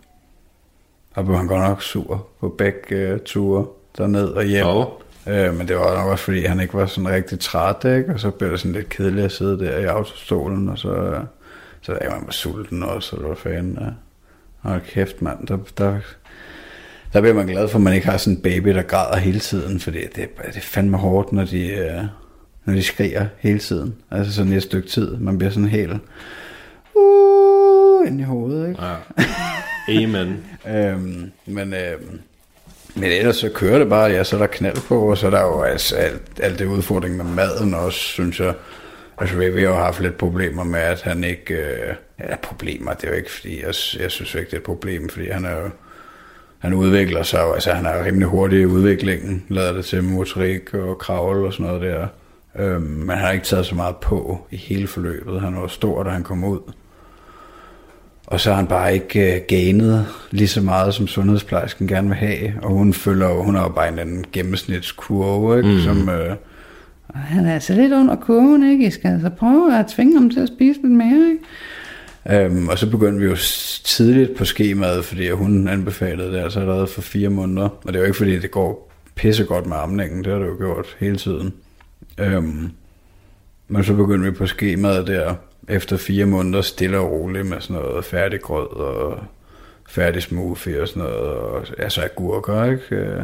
der blev han godt nok sur på begge øh, ture derned og hjem. Og Øh, men det var nok også, fordi han ikke var sådan rigtig træt, ikke? Og så blev det sådan lidt kedeligt at sidde der i autostolen, og så, så jeg man var sulten også, eller hvad fanden. Ja. Hold kæft, mand. Der, der, der bliver man glad for, at man ikke har sådan en baby, der græder hele tiden, fordi det, det er fandme hårdt, når de, øh, når de skriger hele tiden. Altså sådan et stykke tid. Man bliver sådan helt uh, ind i hovedet, ikke? ja. Amen. Øhm, men, øhm, men ellers så kører det bare, ja, så er der knald på, og så er der jo altså alt, alt det udfordring med maden også, synes jeg. Altså, vi, vi har jo haft lidt problemer med, at han ikke... Øh, ja, problemer, det er jo ikke, fordi jeg, jeg synes ikke, det er et problem, fordi han er jo... Han udvikler sig jo, altså han er jo rimelig hurtig i udviklingen, lader det til motorik og kravl og sådan noget der. Øhm, men han har ikke taget så meget på i hele forløbet. Han var stor, da han kom ud. Og så har han bare ikke øh, ganet lige så meget, som sundhedsplejersken gerne vil have. Og hun følger jo, hun har jo bare en anden gennemsnitskurve, ikke? Mm. som... Øh, han er altså lidt under kurven, ikke? I skal altså prøve at tvinge ham til at spise lidt mere, ikke? Øhm, og så begyndte vi jo tidligt på skemaet, fordi hun anbefalede det altså allerede for fire måneder. Og det er jo ikke, fordi det går pissegodt med amningen, det har det jo gjort hele tiden. Øhm, men så begyndte vi på skemaet der, efter fire måneder stille og roligt med sådan noget færdig grød og færdig smoothie og sådan noget, og altså agurker, ikke? Øh,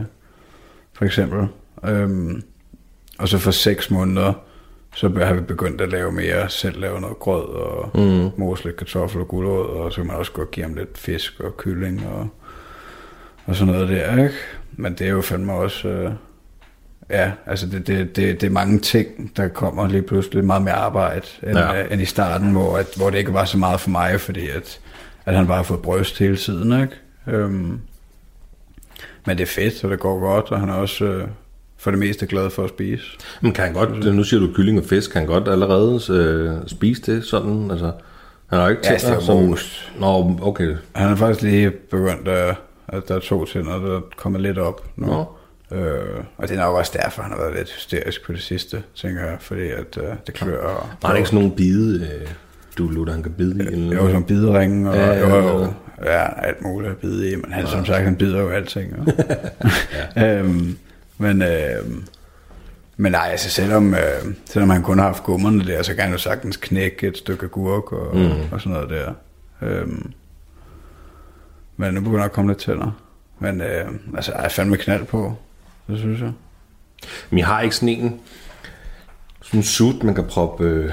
For eksempel. Øhm, og så for seks måneder, så har vi begyndt at lave mere, selv lave noget grød og mm. mos lidt kartoffel og gulerod, og så kan man også godt give ham lidt fisk og kylling og, og sådan noget der, ikke? Men det er jo fandme også, øh, ja, altså det, det, det, det er mange ting, der kommer lige pludselig meget mere arbejde, end, Ja. ja. end i starten, hvor, at, hvor det ikke var så meget for mig, fordi at, at han bare har fået bryst hele tiden, ikke? Øhm, men det er fedt, og det går godt, og han er også øh, for det meste glad for at spise. Men kan han godt, nu siger du kylling og fisk, kan han godt allerede øh, spise det sådan? Altså, han har ikke Ja, tænder det er most. Nå, okay. Han er faktisk lige begyndt at, at der er to tænder, der kommer lidt op nu. Nå. Øh, og det er nok også derfor, han har været lidt hysterisk på det sidste, tænker jeg, fordi at øh, det klør. Og, Har han ikke sådan nogle bide, øh, du lutter, han kan bide i? Eller Jo, som bideringe og Ja, ja, ja, jo, ja. ja, alt muligt at bide i, men han, som sagt, han bider jo alting. Jo. ja. øhm, men, øhm, men nej, altså selvom, øh, selvom han kun har haft gummerne der, så kan han jo sagtens knække et stykke gurk og, mm. og sådan noget der. Øhm, men nu begynder der at komme lidt tænder. Men øh, altså, jeg er fandme knald på, det synes jeg. Men I har ikke sådan en, sådan en suit, man kan proppe øh,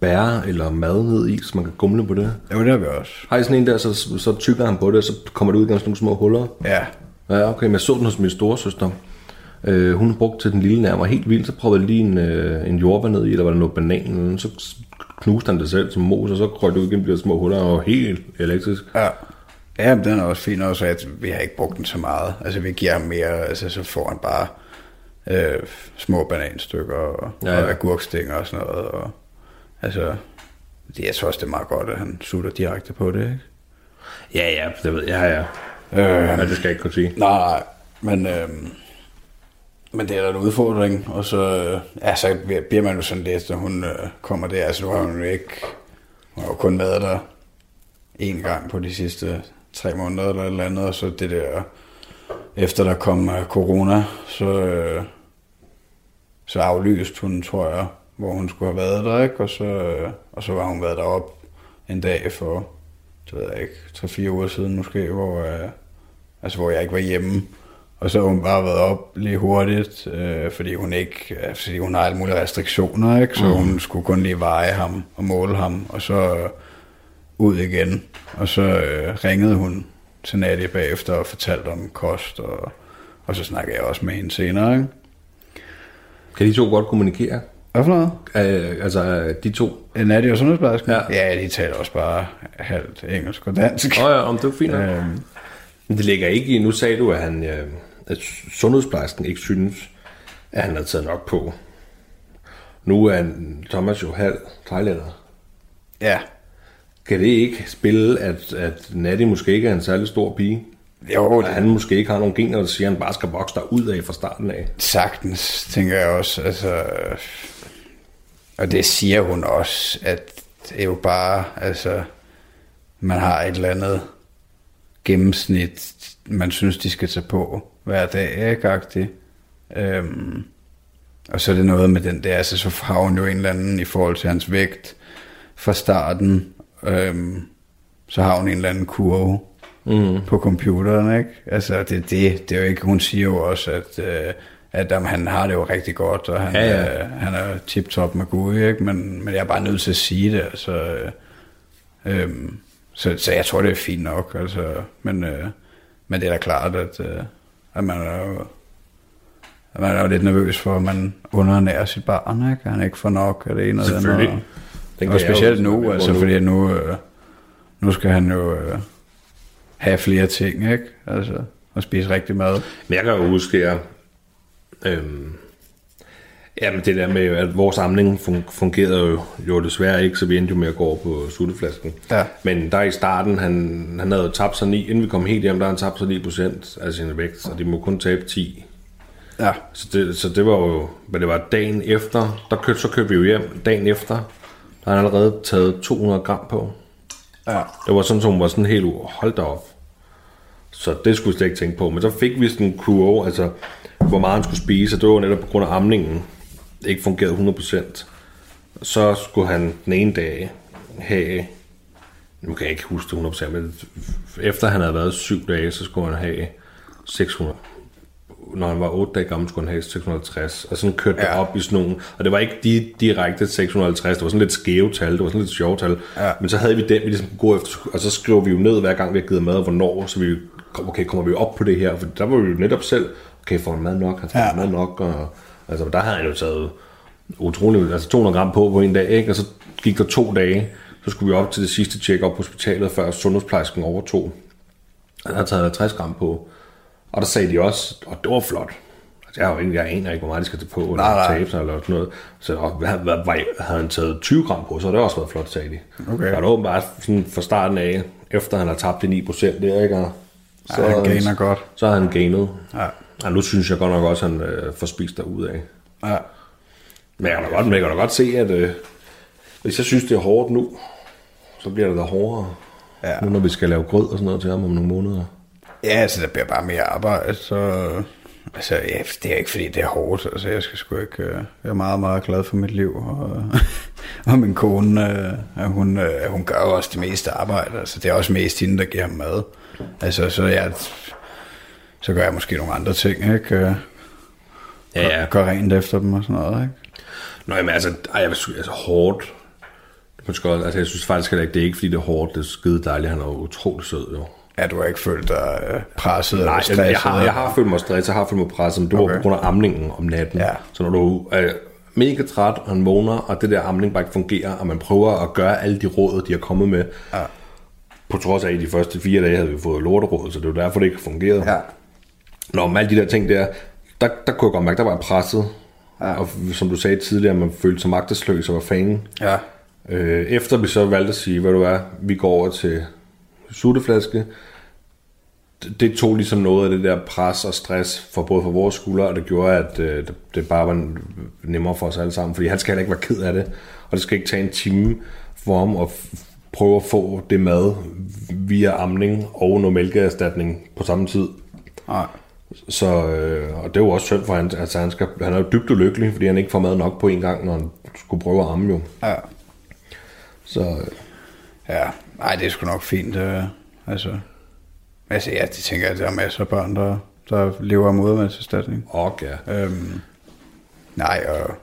bær eller mad ned i, så man kan gumle på det? Jo, det har vi også. Har I sådan en der, så, så tykker han på det, og så kommer det ud gennem sådan nogle små huller? Ja, Ja, okay, men jeg så den hos min storesøster. Øh, hun brugte til den lille nærmere helt vildt, så jeg lige en, øh, en jordbær ned i, eller var der noget banan, eller noget, så knuste han det selv som mos, og så krøg det ud gennem de små huller, og helt elektrisk. Ja. Ja, men den er også fin også, at vi har ikke brugt den så meget. Altså, vi giver ham mere, altså, så får han bare øh, små bananstykker og, Ja, ja, og agurkstænger og sådan noget. Og, altså, det, jeg tror også, det er meget godt, at han sutter direkte på det, ikke? Ja, ja, det ved jeg, ja, ja. Øh, ja det skal jeg ikke kunne sige. nej, nej, men, øh, men det er da en udfordring, og så, øh, ja, så bliver man jo sådan lidt, når hun øh, kommer der. Altså, nu har hun jo ikke, hun har jo kun været der en gang på de sidste tre måneder eller et eller andet, og så det der, efter der kom øh, corona, så, øh, så aflyste hun, tror jeg, hvor hun skulle have været der, ikke? Og så, øh, og så var hun været derop en dag for, det ved jeg ikke, 3-4 uger siden måske, hvor, øh, altså, hvor jeg ikke var hjemme. Og så har hun bare været op lige hurtigt, øh, fordi hun ikke, fordi hun har alle mulige restriktioner, ikke? Så mm. hun skulle kun lige veje ham og måle ham, og så øh, ud igen. Og så øh, ringede hun til Nadia bagefter og fortalte om kost, og, og så snakkede jeg også med hende senere, ikke? Kan de to godt kommunikere? Hvad for noget? Øh, altså, øh, de to? Øh, Nadia og sundhedsplejersken? Ja. ja, de taler også bare halvt engelsk og dansk. Åh oh, ja, om det er fint. Øhm, Men det ligger ikke i, nu sagde du, at, han, øh, at sundhedsplejersken ikke synes, at han har taget nok på. Nu er han- Thomas jo halv thailander. ja, Kan det ikke spille, at, at Natty måske ikke er en særlig stor pige? jo, Og det, han måske ikke har nogen gener, der siger, at han bare skal vokse der ud af fra starten af. Sagtens, tænker jeg også. Altså, og det siger hun også, at det er jo bare, altså, man har et eller andet gennemsnit, man synes, de skal tage på hver dag, ikke? Øhm, og så er det noget med den der, altså så har hun jo en eller anden i forhold til hans vægt fra starten, øhm, så har hun en eller anden kurve mm. på computeren, ikke? Altså det, det, det er jo ikke, hun siger jo også, at, øh, at jamen, han har det jo rigtig godt, og han, Ja, ja. Øh, han er tip-top med Gud, ikke? Men, men jeg er bare nødt til at sige det, altså, øh, øhm, så, så jeg tror, det er fint nok, altså, men, øh, men det er da klart, at, øh, at man er jo, at man er jo lidt nervøs for, at man undernærer sit barn, ikke? Han ikke får nok af det ene og det andet. Den og jeg specielt jo- nu, altså, nu. fordi nu, øh, nu skal han jo øh, have flere ting, ikke? Altså, og spise rigtig mad. Men jeg kan jo huske, at øhm, jamen det der med, at vores samling fun- fungerede jo, jo desværre ikke, så vi endte jo med at gå over på sutteflasken. Ja. Men der i starten, han, han havde jo tabt sig 9, inden vi kom helt hjem, der han tabt sig 9 procent af sin vægt, og de må kun tabe 10. Ja, Så det, så det var jo, hvad det var dagen efter, der køb, så købte vi jo hjem dagen efter, der har han allerede taget 200 gram på. ja, Det var sådan, som var sådan helt hold da op. Så det skulle jeg slet ikke tænke på. Men så fik vi sådan en kurve, altså hvor meget han skulle spise, og det var netop på grund af amningen. Det ikke fungerede 100%. Så skulle han den ene dag have, nu kan jeg ikke huske det 100%, men efter han havde været syv dage, så skulle han have 600. Når han var 8 dage gammel, skulle han have 650. Og sådan kørte ja. det op i sådan nogle. Og det var ikke de direkte 650, det var sådan lidt skæve tal, det var sådan lidt sjove tal. Ja. Men så havde vi den, vi ligesom kunne gå efter, og så skriver vi jo ned hver gang, vi har givet mad, hvornår, så vi, okay, kommer vi op på det her? For der var vi jo netop selv, okay, får han mad nok? Han får Ja. mad nok, og altså, der havde han jo taget utroligt, altså 200 gram på på en dag, ikke? og så gik der to dage, så skulle vi op til det sidste tjek op på hospitalet, før sundhedsplejersken overtog. Han havde taget 50 gram på, og der sagde de også, og det var flot. Altså, jeg, har jo ikke, jeg aner ikke, hvor meget de skal tage på, eller Nej, nej. tabe sig, eller sådan noget. Så og, hvad, hvad, hvad, havde han taget 20 gram på, så det også været flot, sagde de. Okay. Så det var åbenbart sådan fra starten af, efter han har tabt de 9 procent der, ikke? Og Ja, han gainer godt. Så har han gainet. Ja. Og nu synes jeg godt nok også, at han øh, får spist derud af. Ja. Men jeg kan da godt, jeg kan da godt se, at øh, hvis jeg synes, det er hårdt nu, så bliver det da hårdere. Ja. Nu når vi skal lave grød og sådan noget til ham om nogle måneder. Ja, altså, der bliver bare mere arbejde, så... Altså, ja, det er ikke, fordi det er hårdt. Altså, jeg skal sgu ikke... øh, Jeg er meget, meget glad for mit liv, og, og min kone, øh, hun, øh, hun gør jo også det meste arbejde. Altså, det er også mest hende, der giver ham mad. Altså, så jeg... Så gør jeg måske nogle andre ting, ikke? Ja, ja. Gør rent efter dem og sådan noget, ikke? Nå, jamen altså, ej, jeg vil altså hårdt. Måske også, altså, jeg synes faktisk heller ikke, det er ikke, fordi det er hårdt. Det er skide dejligt. Han er jo utrolig sød, jo. Ja, du har ikke følt dig øh, presset Nej, eller jeg, stresset? jeg, har, jeg har følt mig stresset, jeg har følt mig presset, men det var Okay. på grund af amningen om natten. Ja. Så når du er mega træt, og han vågner, og det der amning bare ikke fungerer, og man prøver at gøre alle de råd, de har kommet med, Ja. på trods af, at i de første fire dage havde vi fået lorteråd, så det var derfor, det ikke fungerede. Ja. Når med alle de der ting der, der, der kunne jeg godt mærke, der var jeg presset. Ja. Og som du sagde tidligere, man følte sig magtesløs og var fanden. Ja. Øh, efter vi så valgte at sige, hvad du er, vi går over til sutteflaske, det, tog ligesom noget af det der pres og stress for både for vores skuldre, og det gjorde, at øh, det, det bare var nemmere for os alle sammen, fordi han skal heller ikke være ked af det, og det skal ikke tage en time for ham at prøve at få det mad via amning og noget mælkeerstatning på samme tid. Nej. Så, øh, og det jo også synd for han, altså han, skal, han er jo dybt ulykkelig, fordi han ikke får mad nok på en gang, når han skulle prøve at amme jo. Ja. Så øh, Ja, nej, det er sgu nok fint. Øh, altså, altså, ja, det tænker jeg, at der er masser af børn, der, der lever af modermandserstatning. og ja. Øhm, nej, og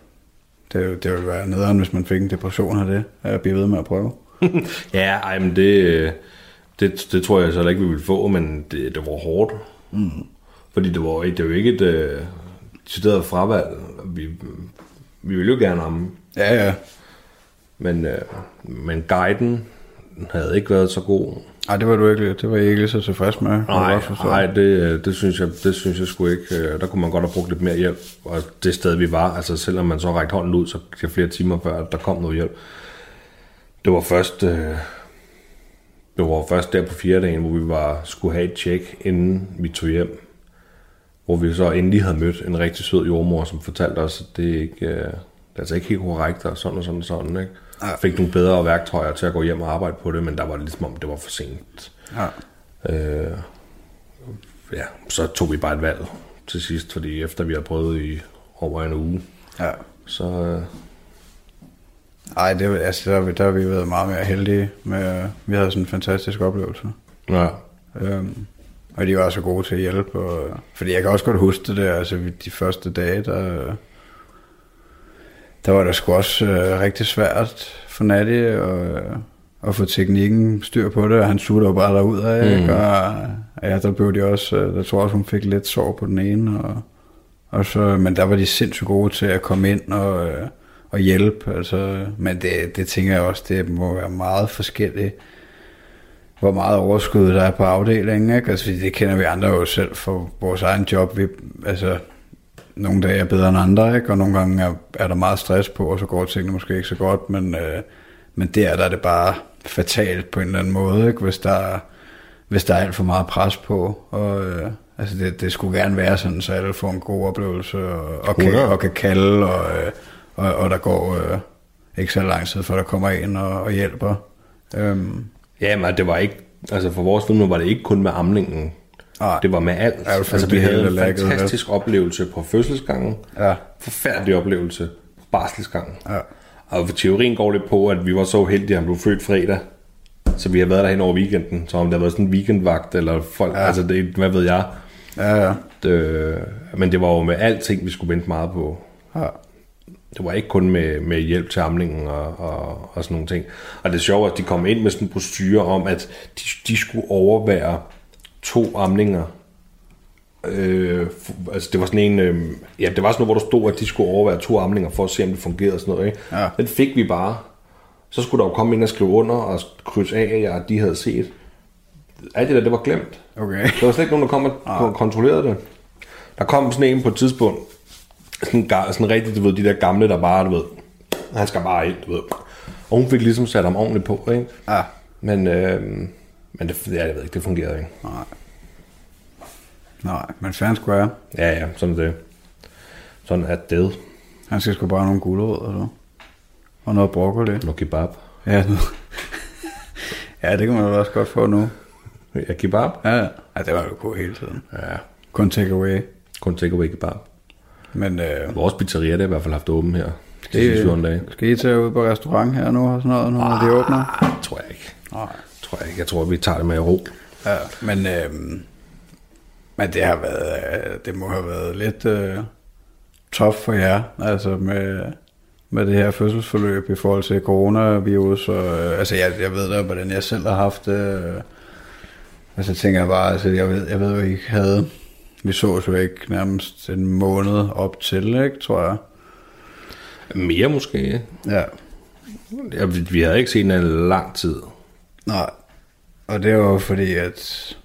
det, det ville være nederen, hvis man fik en depression af det, at blive ved med at prøve. Ja, ej, men det, det, det tror jeg så ikke, vi ville få, men det, det var hårdt. Mm. Fordi det var, ikke- det var jo ikke et øh, decideret fravalg. Vi, vi ville jo gerne amme, Ja, ja. men, øh, men guiden havde ikke været så god. Ej, det var du ikke, det var jeg ikke så tilfreds med. Nej, nej det, øh, det, synes jeg, det synes jeg sgu ikke. Øh, Der kunne man godt have brugt lidt mere hjælp. Og det sted, vi var, altså selvom man så rækte hånden ud, så der flere timer før, der kom noget hjælp. Det var først, øh, det var først der på fjerde dagen, hvor vi var, skulle have et tjek, inden vi tog hjem. Hvor vi så endelig havde mødt en rigtig sød jordmor, som fortalte os, at det ikke, øh, det er altså ikke helt korrekt, og sådan og sådan og sådan. Ikke? Ja. Fik nogle bedre værktøjer til at gå hjem og arbejde på det, men der var det ligesom om, det var for sent. Ja. Øh, ja, så tog vi bare et valg til sidst, fordi efter vi har prøvet i over en uge, ja. så øh, Ej, det, altså, der, der har vi været meget mere heldige. Med, vi havde sådan en fantastisk oplevelse. ja, Øhm, og de var så gode til at hjælpe. Og, fordi jeg kan også godt huske det der, altså de første dage, der, der var det sgu også øh, rigtig svært for Natty at, at få teknikken styr på det, og han sutter jo bare derud af, mm. og ja, der blev de også, øh, der tror jeg også, hun fik lidt sår på den ene, og, og så, men der var de sindssygt gode til at komme ind og, øh, og hjælpe, altså, men det, det tænker jeg også, det må være meget forskelligt, hvor meget overskud der er på afdelingen, ikke? Altså, det kender vi andre jo selv for vores egen job. Vi, altså, nogle dage er bedre end andre, ikke? Og nogle gange er, er der meget stress på, og så går tingene måske ikke så godt, men, øh, men der, der er det bare fatalt på en eller anden måde, ikke? Hvis der, er- hvis der er alt for meget pres på, og øh, altså det, det skulle gerne være sådan, så alle får en god oplevelse, og, og, kan, 100. og kan kalde, og, øh, og, og der går øh, ikke så lang tid, før der kommer en og, og hjælper. Øhm, ja, men det var ikke, altså for vores film var det ikke kun med amningen, Nej. det var med alt. Var altså vi havde en lagget, fantastisk oplevelse på fødselsgangen, Ja. forfærdelig oplevelse på barselsgangen. Ja. Og teorien går lidt på, at vi var så uheldige, at han blev født fredag. Så vi har været derhen over weekenden, så om det har været sådan en weekendvagt, eller folk, ja. altså det, hvad ved jeg. Ja, ja. Det, men det var jo med alting, vi skulle vente meget på. ja. Det var ikke kun med, med hjælp til amlingen og, og, og sådan nogle ting. Og det er sjovt, at de kom ind med sådan en procedure om, at de, de skulle overvære to amninger Øh, altså det var sådan en, øh, ja, det var sådan noget, hvor der stod, at de skulle overvære to amninger for at se, om det fungerede og sådan noget. Ikke? Ja. Den fik vi bare. Så skulle der jo komme ind og skrive under og krydse af, at de havde set. Alt det der, det var glemt. Okay. Der var slet ikke nogen, der kom og kontrollerede det. Der kom sådan en på et tidspunkt, sådan, sådan rigtig, du ved, de der gamle, der bare, du ved, han skal bare ind, du ved. Og hun fik ligesom sat ham ordentligt på, ikke? Ja. Men, øh, men det, ja, jeg ved ikke, det fungerede ikke. Nej. Nej, men fair and square. Ja, ja, sådan det. Sådan er det. Han skal sgu bare have nogle gulerødder, så. Og noget broccoli. Noget kebab. Ja, nu. ja, det kan man jo også godt få nu. Ja, kebab. Ja, ja. ja det var jo god hele tiden. Ja, Kun take away. kun takeaway kebab. Men øh, Vores pizzeria, det har i hvert fald haft åben her. De det, sidste 14 dage. skal I tage ud på restaurant her nu og sådan noget, når ah, de åbner? Tror jeg ikke. Nej. Tror jeg ikke. Jeg tror, vi tager det med ro. Ja, men, øh, men det har været, øh, det må have været lidt øh, tough for jer, altså med, med det her fødselsforløb i forhold til coronavirus. Og, øh, altså jeg, jeg ved da, hvordan jeg selv har haft det. Øh, altså tænker jeg bare, altså jeg ved, jeg ved jo ikke, havde, vi så jo ikke nærmest en måned op til, ikke, tror jeg. Mere måske. Ja, Ja, vi, vi havde ikke set en lang tid. nej. Og det var fordi, at,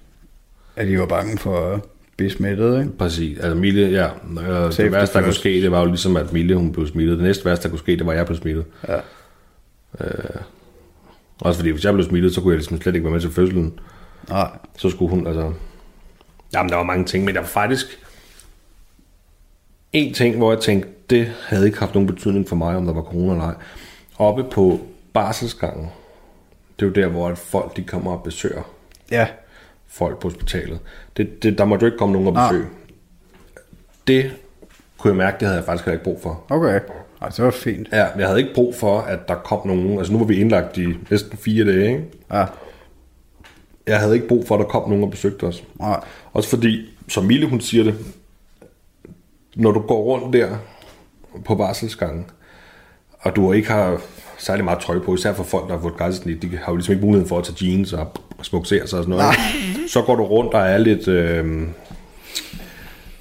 at I var bange for at blive smittet, ikke? Præcis. Altså Mille, ja. Øh, Safety det værste, der kunne ske, det var jo ligesom, at Mille hun blev smittet. Det næste værste, der kunne ske, det var, at jeg blev smittet. Ja. Også fordi, hvis jeg blev smittet, så kunne jeg ligesom slet ikke være med til fødslen. Nej, Så skulle hun, altså... Jamen, der var mange ting, men der var faktisk... En ting, hvor jeg tænkte, det havde ikke haft nogen betydning for mig, om der var corona eller ej. Oppe på barselsgangen, det er jo der, hvor folk de kommer og besøger ja, folk på hospitalet. Det, det, der måtte jo ikke komme nogen og Ah. besøge. Det kunne jeg mærke, det havde jeg faktisk heller ikke brug for. okay. Ej, det var fint. Ja, jeg havde ikke brug for, at der kom nogen. Altså nu var vi indlagt i næsten fire dage, ikke? Ja, Jeg havde ikke brug for, at der kom nogen og besøgte os. nej. Også fordi, som Mille hun siger det, når du går rundt der på barselsgangen, og du ikke har særlig meget tøj på, især for folk, der har fået græsesnit, de har jo ligesom ikke muligheden for at tage jeans og smuksere sig og sådan noget. ikke? Så går du rundt og er lidt, øh,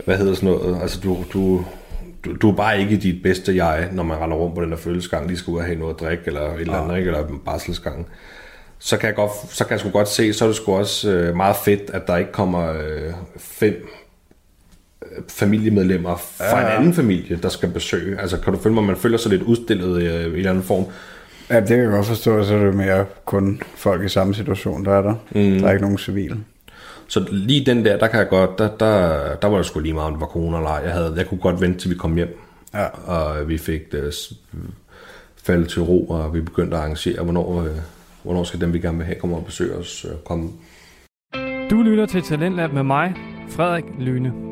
hvad hedder sådan noget, altså du, du, du, du er bare ikke i dit bedste jeg, når man render rundt på den der følelsesgang, lige skal ud og have noget at drikke, eller et eller andet, ikke? eller en barselsgang så kan jeg, godt, så kan jeg sgu godt se, så er det sgu også øh, meget fedt, at der ikke kommer øh, fem øh, familiemedlemmer fra ja, ja. en anden familie, der skal besøge. Altså kan du følge mig, man føler sig lidt udstillet øh, i en eller anden form. Ja, det kan jeg godt forstå, så er det mere kun folk i samme situation, der er der. Mm. Der er ikke nogen civil. Så lige den der, der kan jeg godt, der, der, der var det sgu lige meget, om det var corona eller ej. Jeg, havde, jeg kunne godt vente, til vi kom hjem. Ja. Og vi fik det faldet til ro, og vi begyndte at arrangere, hvornår, øh, hvornår skal dem, vi gerne vil have, komme og besøge os, øh, komme. Du lytter til Talentlab med mig, Frederik Lyne.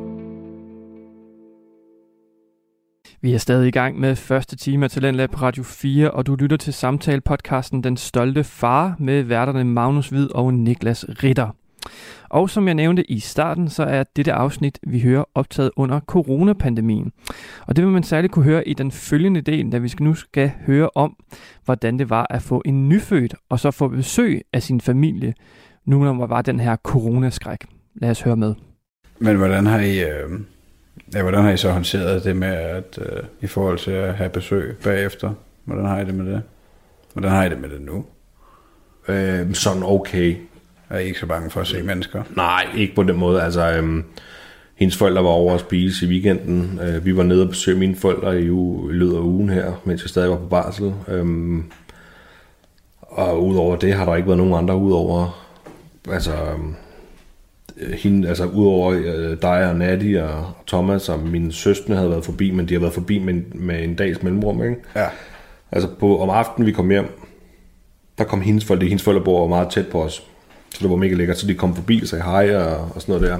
Vi er stadig i gang med første time af Talentlab på Radio 4, og du lytter til samtale-podcasten Den Stolte Far med værterne Magnus Hvid og Niklas Ritter. Og som jeg nævnte i starten, så er dette afsnit, vi hører, optaget under coronapandemien. Og det vil man særligt kunne høre i den følgende del, da vi skal nu skal høre om, hvordan det var at få en nyfødt, og så få besøg af sin familie, nu når der var den her coronaskræk. Lad os høre med. Men hvordan har I, øh, ja, hvordan har I så håndteret det med, at øh, i forhold til at have besøg bagefter? Hvordan har I det med det? Hvordan har I det med det nu? Øh, sådan okay. Er I ikke så bange for at se mennesker? Nej, ikke på den måde. Altså, øhm, hendes forældre var over at spise i weekenden. Øh, vi var nede og besøge mine forældre i, uge, i løbet af ugen her, mens jeg stadig var på barsel. Øhm, og udover det har der ikke været nogen andre udover... Altså, øhm, hende, altså udover øh, dig og Natty og Thomas og mine søstre havde været forbi, men de har været forbi med, en- med en dags mellemrum, ikke? Ja. Altså på, om aftenen vi kom hjem, der kom hendes forældre, hendes forældre bor meget tæt på os, så det var mega lækkert, så de kom forbi og sagde hej og, og sådan noget der.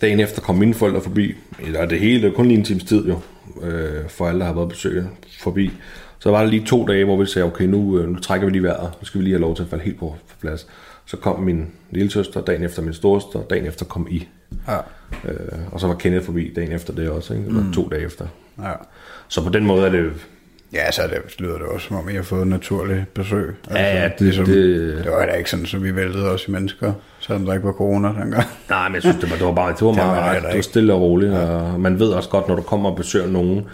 Dagen efter kom mine forældre forbi, eller det hele, det var kun lige en times tid jo, øh, for alle, der har været besøg forbi. Så var der lige to dage, hvor vi sagde, okay, nu, øh, nu trækker vi lige vejret, nu skal vi lige have lov til at falde helt på, på plads. Så kom min lille søster, dagen efter min storesøster, dagen efter kom I. Ja. Øh, og så var Kenneth forbi dagen efter det også, ikke? Eller mm. to dage efter. Ja. Så på den måde er det, Ja, så det, lyder det også, som om I har fået en naturlig besøg. Altså, Ja, ja, det- ligesom, det- det var da ikke sådan, som vi væltede os i mennesker, selvom der ikke var corona dengang. Nej, men jeg synes, det var, det var bare det var var meget det heller Det var stille og roligt, og man ved også godt, når du kommer og besøger nogen,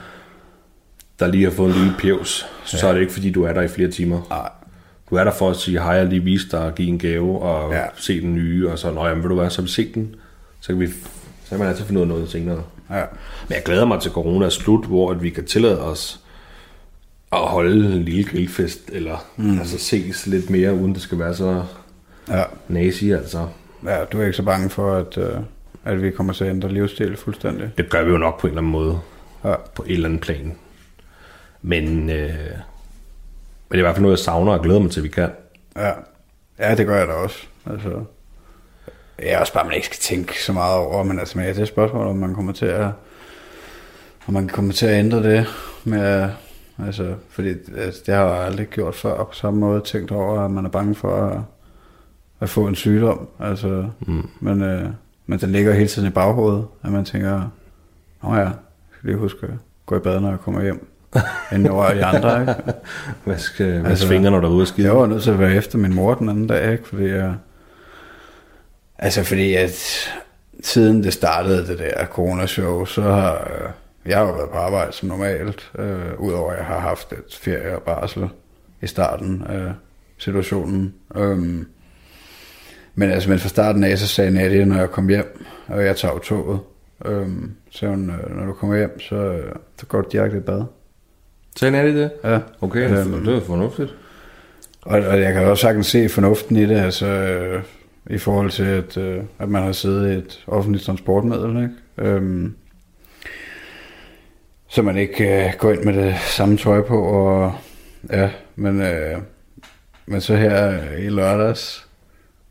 der lige har fået en lille pjevs, så er det ikke, fordi du er der i flere timer. Nej, Du er der for at sige hej og lige vise dig og give en gave og Ja. se den nye, og så, nå jamen, vil du hvad, så vi set den, så kan, vi, så kan man altid finde ud af noget senere. ja. Men jeg glæder mig til corona er slut, hvor at vi kan tillade os at holde en lille grillfest, eller mm. altså ses lidt mere, uden det skal være så ja. nazi, altså. Ja, du er ikke så bange for, at, øh, at vi kommer til at ændre livsstil fuldstændig? Det gør vi jo nok på en eller anden måde, Ja, på et eller andet plan. Men, øh, men det er i hvert fald noget, jeg savner og glæder mig til, at vi kan. ja. ja det gør jeg da også. Altså, jeg er også bare, man ikke skal tænke så meget over, men altså, men ja, det er et spørgsmål, om man kommer til at, om man kommer til at ændre det med, altså, fordi altså, det har jeg aldrig gjort før på samme måde, tænkt over, at man er bange for at, at få en sygdom, altså, Mm. men, øh, men den ligger hele tiden i baghovedet, at man tænker, nå ja, jeg skal lige huske at gå i bad, når jeg kommer hjem, jeg rører de andre, ikke? Hvad skal hvad Altså, svinger, når du er ude skide? Jeg var nødt til at være efter min mor den anden dag, ikke? Fordi jeg... Altså fordi at siden det startede, det der coronashow, så har øh, jeg har jo været på arbejde som normalt, øh, udover at jeg har haft et ferie og barsel i starten af situationen. Øhm, men altså, men fra starten af, så sagde Nadia, når jeg kom hjem, og jeg tager toget, øhm, så hun, øh, når du kommer hjem, så, øh, så går du direkte i bad. Sagde Natty det? Ja. Okay, Øhm, det er fornuftigt. Og, og jeg kan også sagtens se fornuften i det, altså øh, i forhold til, at, øh, at man har siddet i et offentligt transportmiddel, ikke? Øhm, så man ikke øh, går ind med det samme tøj på, og ja, men, øh, men så her i lørdags,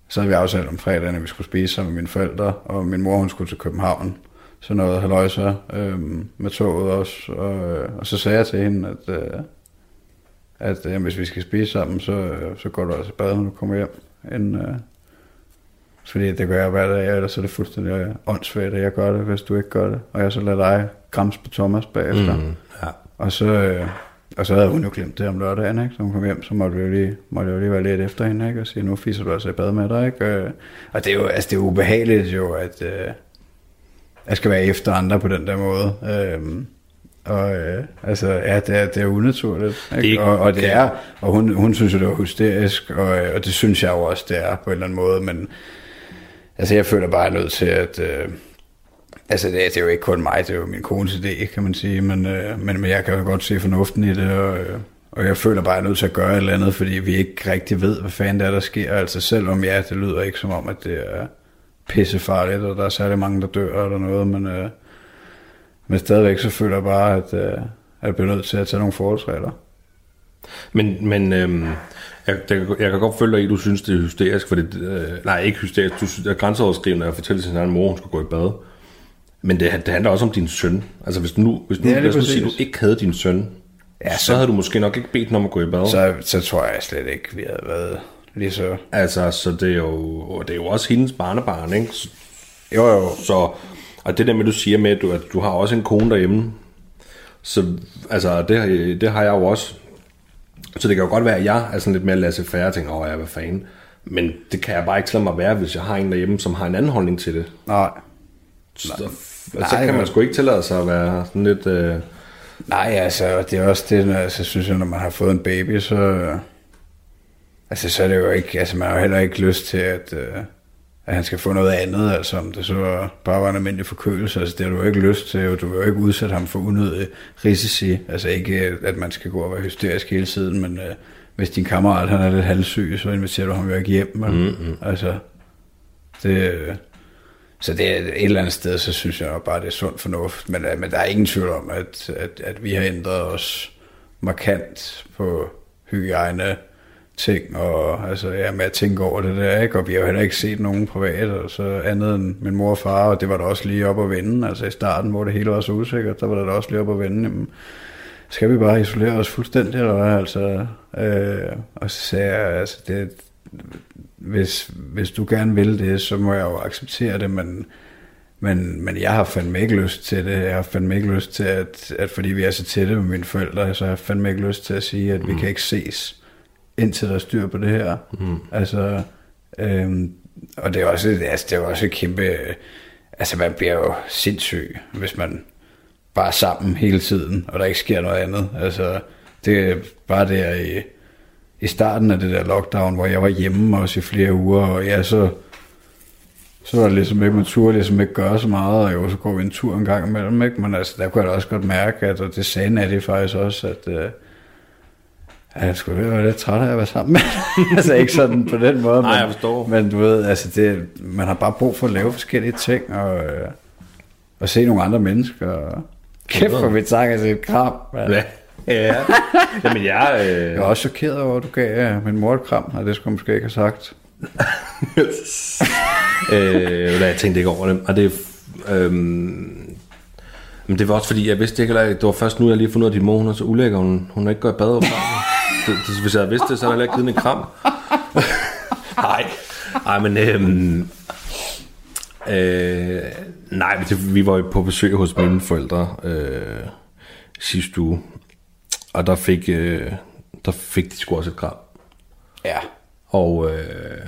så havde vi aftalt om fredagen, at vi skulle spise sammen med mine forældre, og min mor hun skulle til København, så noget haløjser øh, med toget også, og, øh, og så sagde jeg til hende, at... Øh, at øh, hvis vi skal spise sammen, så, øh, så går du altså i bad, når du kommer hjem. Inden, øh, fordi det gør jeg hver dag, ellers er det fuldstændig øh, åndssvagt, at jeg gør det, hvis du ikke gør det. Og jeg så lader dig grams på Thomas bagefter. Mm. Ja. Og, så, øh, og så havde hun jo glemt det om lørdagen, ikke? Så hun kom hjem, så måtte jeg lige, måtte jeg lige være lidt efter hende, ikke? Og sige, nu fiser du altså i bad med dig, ikke? Øh, Og det er jo altså, det er ubehageligt jo, at øh, jeg skal være efter andre på den der måde. Øh, og øh, altså, ja, det er, det er unaturligt. Ikke? Det er- og, og det er, og hun, hun synes jo, det var hysterisk, og, øh, og det synes jeg jo også, det er på en eller anden måde, men altså, jeg føler bare, nødt til at, øh, altså, det, er- det er jo ikke kun mig, det er jo min kones idé, kan man sige, men, øh, men, men jeg kan jo godt se fornuften i det, og, øh, og jeg føler bare, at jeg er nødt til at gøre et eller andet, fordi vi ikke rigtig ved, hvad fanden det er, der sker, altså selvom ja, det lyder ikke som om, at det er pissefarligt, og der er særlig mange, der dør eller noget, men, øh, men stadigvæk så føler jeg bare, at, øh, at jeg bliver nødt til at tage nogle forholdsregler. Men, men øhm, jeg, jeg, jeg kan godt følge dig i, at du synes, det er hysterisk, for det, øh, nej, ikke hysterisk, du synes, det er grænseoverskrivende at fortælle til sin egen mor, hun skal gå i bad. Men det, det handler også om din søn. Altså hvis nu, hvis nu Ja, lad os nu sige, du ikke havde din søn, Ja, så- så, havde du måske nok ikke bedt den om at gå i bad. Så. Så, så tror jeg slet ikke, vi havde været lige så... Altså, så det er, jo, og det er jo også hendes barnebarn, ikke? Så, Jo, jo. så og det der med, du siger med, at du, at du har også en kone derhjemme, så altså, det, det har jeg jo også. Så det kan jo godt være, at jeg er sådan lidt mere lasse færre og tænker, åh, jeg er fan. Men det kan jeg bare ikke lade mig være, hvis jeg har en derhjemme, som har en anden holdning til det. Nej. Så, så, Nej, så kan men- man sgu ikke tillade sig at være sådan lidt... Øh, Nej, altså, det er også det, når, altså, synes jeg, når man har fået en baby, så... Altså, så er det jo ikke... Altså, man har jo heller ikke lyst til, at, øh, at han skal få noget andet, altså, om det så bare var en almindelig forkølelse. Altså, det har du jo ikke lyst til, og du vil jo ikke udsætte ham for unødige risici. Altså, ikke, at man skal gå og være hysterisk hele tiden, men øh, hvis din kammerat, han er lidt halvsyg, så inviterer du ham jo ikke hjem. Men, mm-hmm. Altså, det... Så det er et eller andet sted, så synes jeg nok bare, det er sund fornuft. Men, øh, men der er ingen tvivl om, at, at, at vi har ændret os markant på hygiejne ting, og altså, ja, med at tænke over det der, ikke? og vi har jo heller ikke set nogen privat, og så andet end min mor og far, og det var da også lige op at vende, altså i starten, hvor det hele var så usikkert, der var det da også lige op at vende, jamen, skal vi bare isolere os fuldstændig, eller hvad, altså, øh, og så sagde jeg, altså, det, hvis, hvis du gerne vil det, så må jeg jo acceptere det, men, Men, men jeg har fandme ikke lyst til det. Jeg har fandme ikke lyst til, at, at fordi vi er så tætte med mine forældre, så har jeg fandme ikke lyst til at sige, at mm. vi kan ikke ses, indtil der er styr på det her. Mm. Altså, øhm, og det er også, altså, det er også et kæmpe... Altså, man bliver jo sindssyg, hvis man bare er sammen hele tiden, og der ikke sker noget andet. Altså, det er bare der i, i starten af det der lockdown, hvor jeg var hjemme også i flere uger, og ja, så så var det ligesom ikke, man turde ligesom ikke gøre så meget, og jo, så går vi en tur en gang imellem, ikke? Men altså, der kunne jeg da også godt mærke, at, og det sagde Natty faktisk også, at, at jeg skulle være lidt træt af at være sammen med Altså ikke sådan på den måde, Nej, men, jeg forstår. men du ved, altså det, man har bare brug for at lave forskellige ting, og, uh, og se nogle andre mennesker, og kæft for vi takker til et kram. Ja. Ja, jamen jeg... Øh... Jeg var også chokeret over, at du gav uh, min mor et kram, og det skulle måske ikke have sagt. øh, jeg tænkte ikke over det. Og det, øhm, men det var også fordi, jeg vidste ikke, eller det var først nu, jeg lige fundet ud af, at din mor, hun er så ulækker, hun, hun er ikke gået i bad det, Hvis jeg havde vidst det, så havde jeg ikke givet en kram. nej, nej, men øhm, øh, nej, det, vi var jo på besøg hos mine forældre øh, sidste uge, og der fik, øh, der fik de sgu også et kram. Ja. Og øh,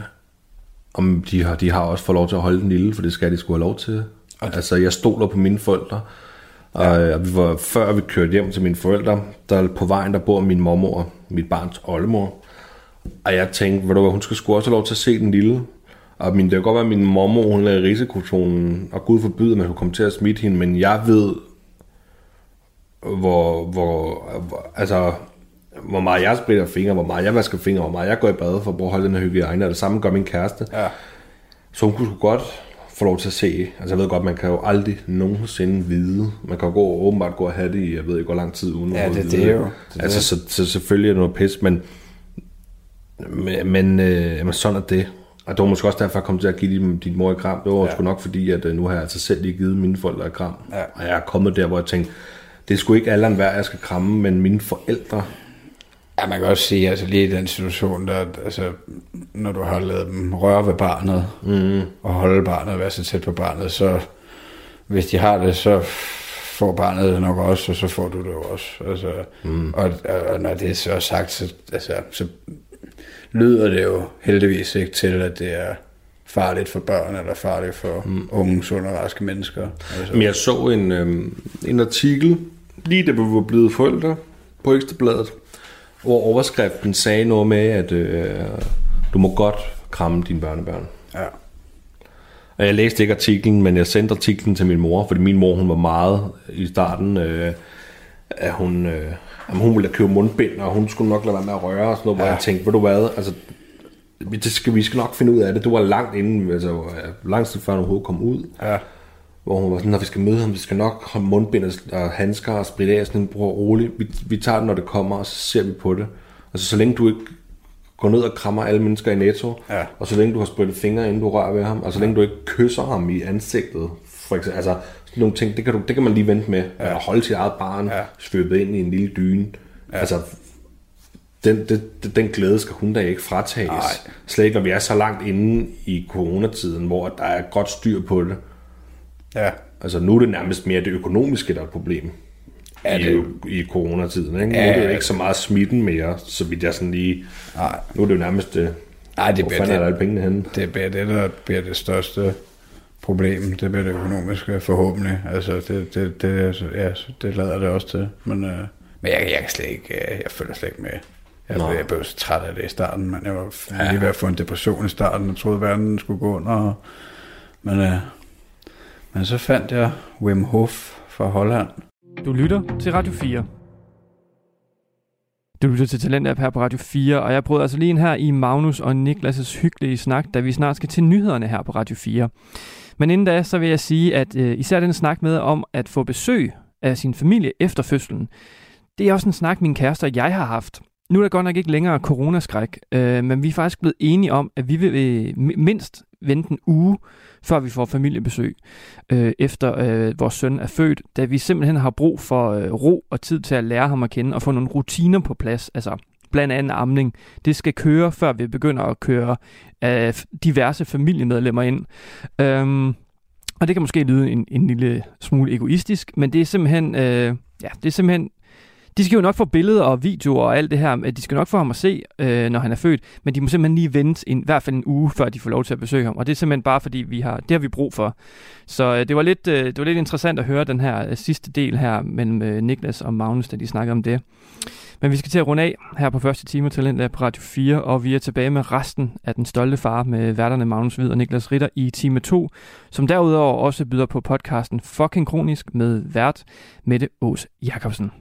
om de har, de har også fået lov til at holde den lille, for det skal de skulle have lov til. Okay. Altså, jeg stoler på mine forældre. Og, og vi var, før vi kørte hjem til mine forældre, der på vejen, der bor min mormor, mit barns oldemor. Og jeg tænkte, du hvad, hun skal sgu også have lov til at se den lille. Og min, det kan godt være, at min mormor, hun lavede risikozonen, og Gud forbyde, at man kunne komme til at smitte hende, men jeg ved, hvor, hvor, hvor altså, hvor meget jeg spritter fingre, hvor meget jeg vasker fingre, hvor meget jeg går i bad for at bruge holde den her hygiejne, og det samme gør min kæreste. Ja. Så hun kunne godt få lov til at se. Altså jeg ved godt, man kan jo aldrig nogensinde vide. Man kan jo gå, åbenbart gå og have det i, jeg ved ikke, hvor lang tid uden Ja, det, det er jo. Det, Altså så, så selvfølgelig er det noget pis, men, men, men, øh, men sådan er det. Og det var måske også derfor, jeg kom til at give din, din mor et kram. Det var ja. sgu nok fordi, at øh, nu har jeg altså selv lige givet mine forældre et kram. Ja. Og jeg er kommet der, hvor jeg tænkte, det er sgu ikke alle hver, jeg skal kramme, men mine forældre, Ja, man kan også sige, altså lige i den situation, der, altså, når du har lavet dem røre ved barnet, mm. og holde barnet og være så tæt på barnet, så hvis de har det, så får barnet det nok også, og så får du det også. Altså, mm. og, og, når det er så sagt, så, altså, så lyder det jo heldigvis ikke til, at det er farligt for børn, eller farligt for mm. unge, sunde og raske mennesker. Altså. Men jeg så en, øhm, en artikel, lige da vi var blevet forældre, på Ekstrabladet, hvor overskriften sagde noget med, at øh, du må godt kramme dine børnebørn. Ja. Og jeg læste ikke artiklen, men jeg sendte artiklen til min mor, fordi min mor hun var meget i starten, øh, at hun, øh, at hun ville købe mundbind, og hun skulle nok lade være med at røre og sådan noget, ja. hvor jeg tænkte, ved du hvad, altså, det skal, vi skal nok finde ud af det. Det var langt inden, altså lang tid før hun overhovedet kom ud. Ja. Hvor hun var sådan, når vi skal møde ham, vi skal nok have mundbind og handsker og spritte af, sådan, bror roligt. Vi, vi tager det, når det kommer, og så ser vi på det. Altså, så længe du ikke går ned og krammer alle mennesker i Netto, Ja. og så længe du har sprittet fingre, inden du rører ved ham, og så længe du ikke kysser ham i ansigtet, for eksempel, altså sådan nogle ting, det kan, du, det kan man lige vente med, ja. at holde sit eget barn, Ja. ja. svøbet ind i en lille dyne. Ja. Altså, den, den, den glæde skal hun da ikke fratages. Nej. Slet ikke, når vi er så langt inde i coronatiden, hvor der er godt styr på det. Ja. Altså nu er det nærmest mere det økonomiske, der er et problem i, det- i coronatiden. Ikke? Nu Ja, er det jo ikke så meget smitten mere, så vidt jeg sådan lige... Nej. Nu er det jo nærmest... øh, Nej, det bliver fanden er der det, pengene henne? det, bliver det, der bliver det største problem. Det bliver det økonomiske, forhåbentlig. Altså, det, det, det, ja, det lader det også til. Men, øh, men jeg, jeg kan slet ikke, øh, jeg følger slet ikke med. Jeg, Nå. jeg blev så træt af det i starten, men jeg var ja. lige ved at få en depression i starten, og troede, at verden skulle gå under. Men, øh, men så fandt jeg Wim Hof fra Holland. Du lytter til Radio 4. Du lytter til Talentlab her på Radio 4, og jeg brød altså lige ind her i Magnus og Niklas' hyggelige snak, da vi snart skal til nyhederne her på Radio 4. Men inden da, så vil jeg sige, at øh, især den snak med om at få besøg af sin familie efter fødslen, det er også en snak, min kæreste og jeg har haft. Nu er der godt nok ikke længere coronaskræk, øh, men vi er faktisk blevet enige om, at vi vil øh, mindst vente en uge, før vi får familiebesøg, øh, efter øh, vores søn er født, da vi simpelthen har brug for øh, ro og tid til at lære ham at kende og få nogle rutiner på plads. Altså blandt andet amning. Det skal køre, før vi begynder at køre øh, diverse familiemedlemmer ind. Øhm, Og det kan måske lyde en, en lille smule egoistisk, men det er simpelthen, øh, ja, det er simpelthen de skal jo nok få billeder og videoer og alt det her. De skal nok få ham at se, øh, når han er født. Men de må simpelthen lige vente en, i hvert fald en uge, før de får lov til at besøge ham. Og det er simpelthen bare, fordi vi har, det har vi brug for. Så øh, det, var lidt, øh, det var lidt interessant at høre den her øh, sidste del her mellem øh, Niklas og Magnus, da de snakkede om det. Men vi skal til at runde af her på første time til Talent på Radio 4, og vi er tilbage med resten af Den Stolte Far med værterne Magnus Hvid og Niklas Ritter i time 2, som derudover også byder på podcasten Fucking Kronisk med vært Mette Ås Jacobsen.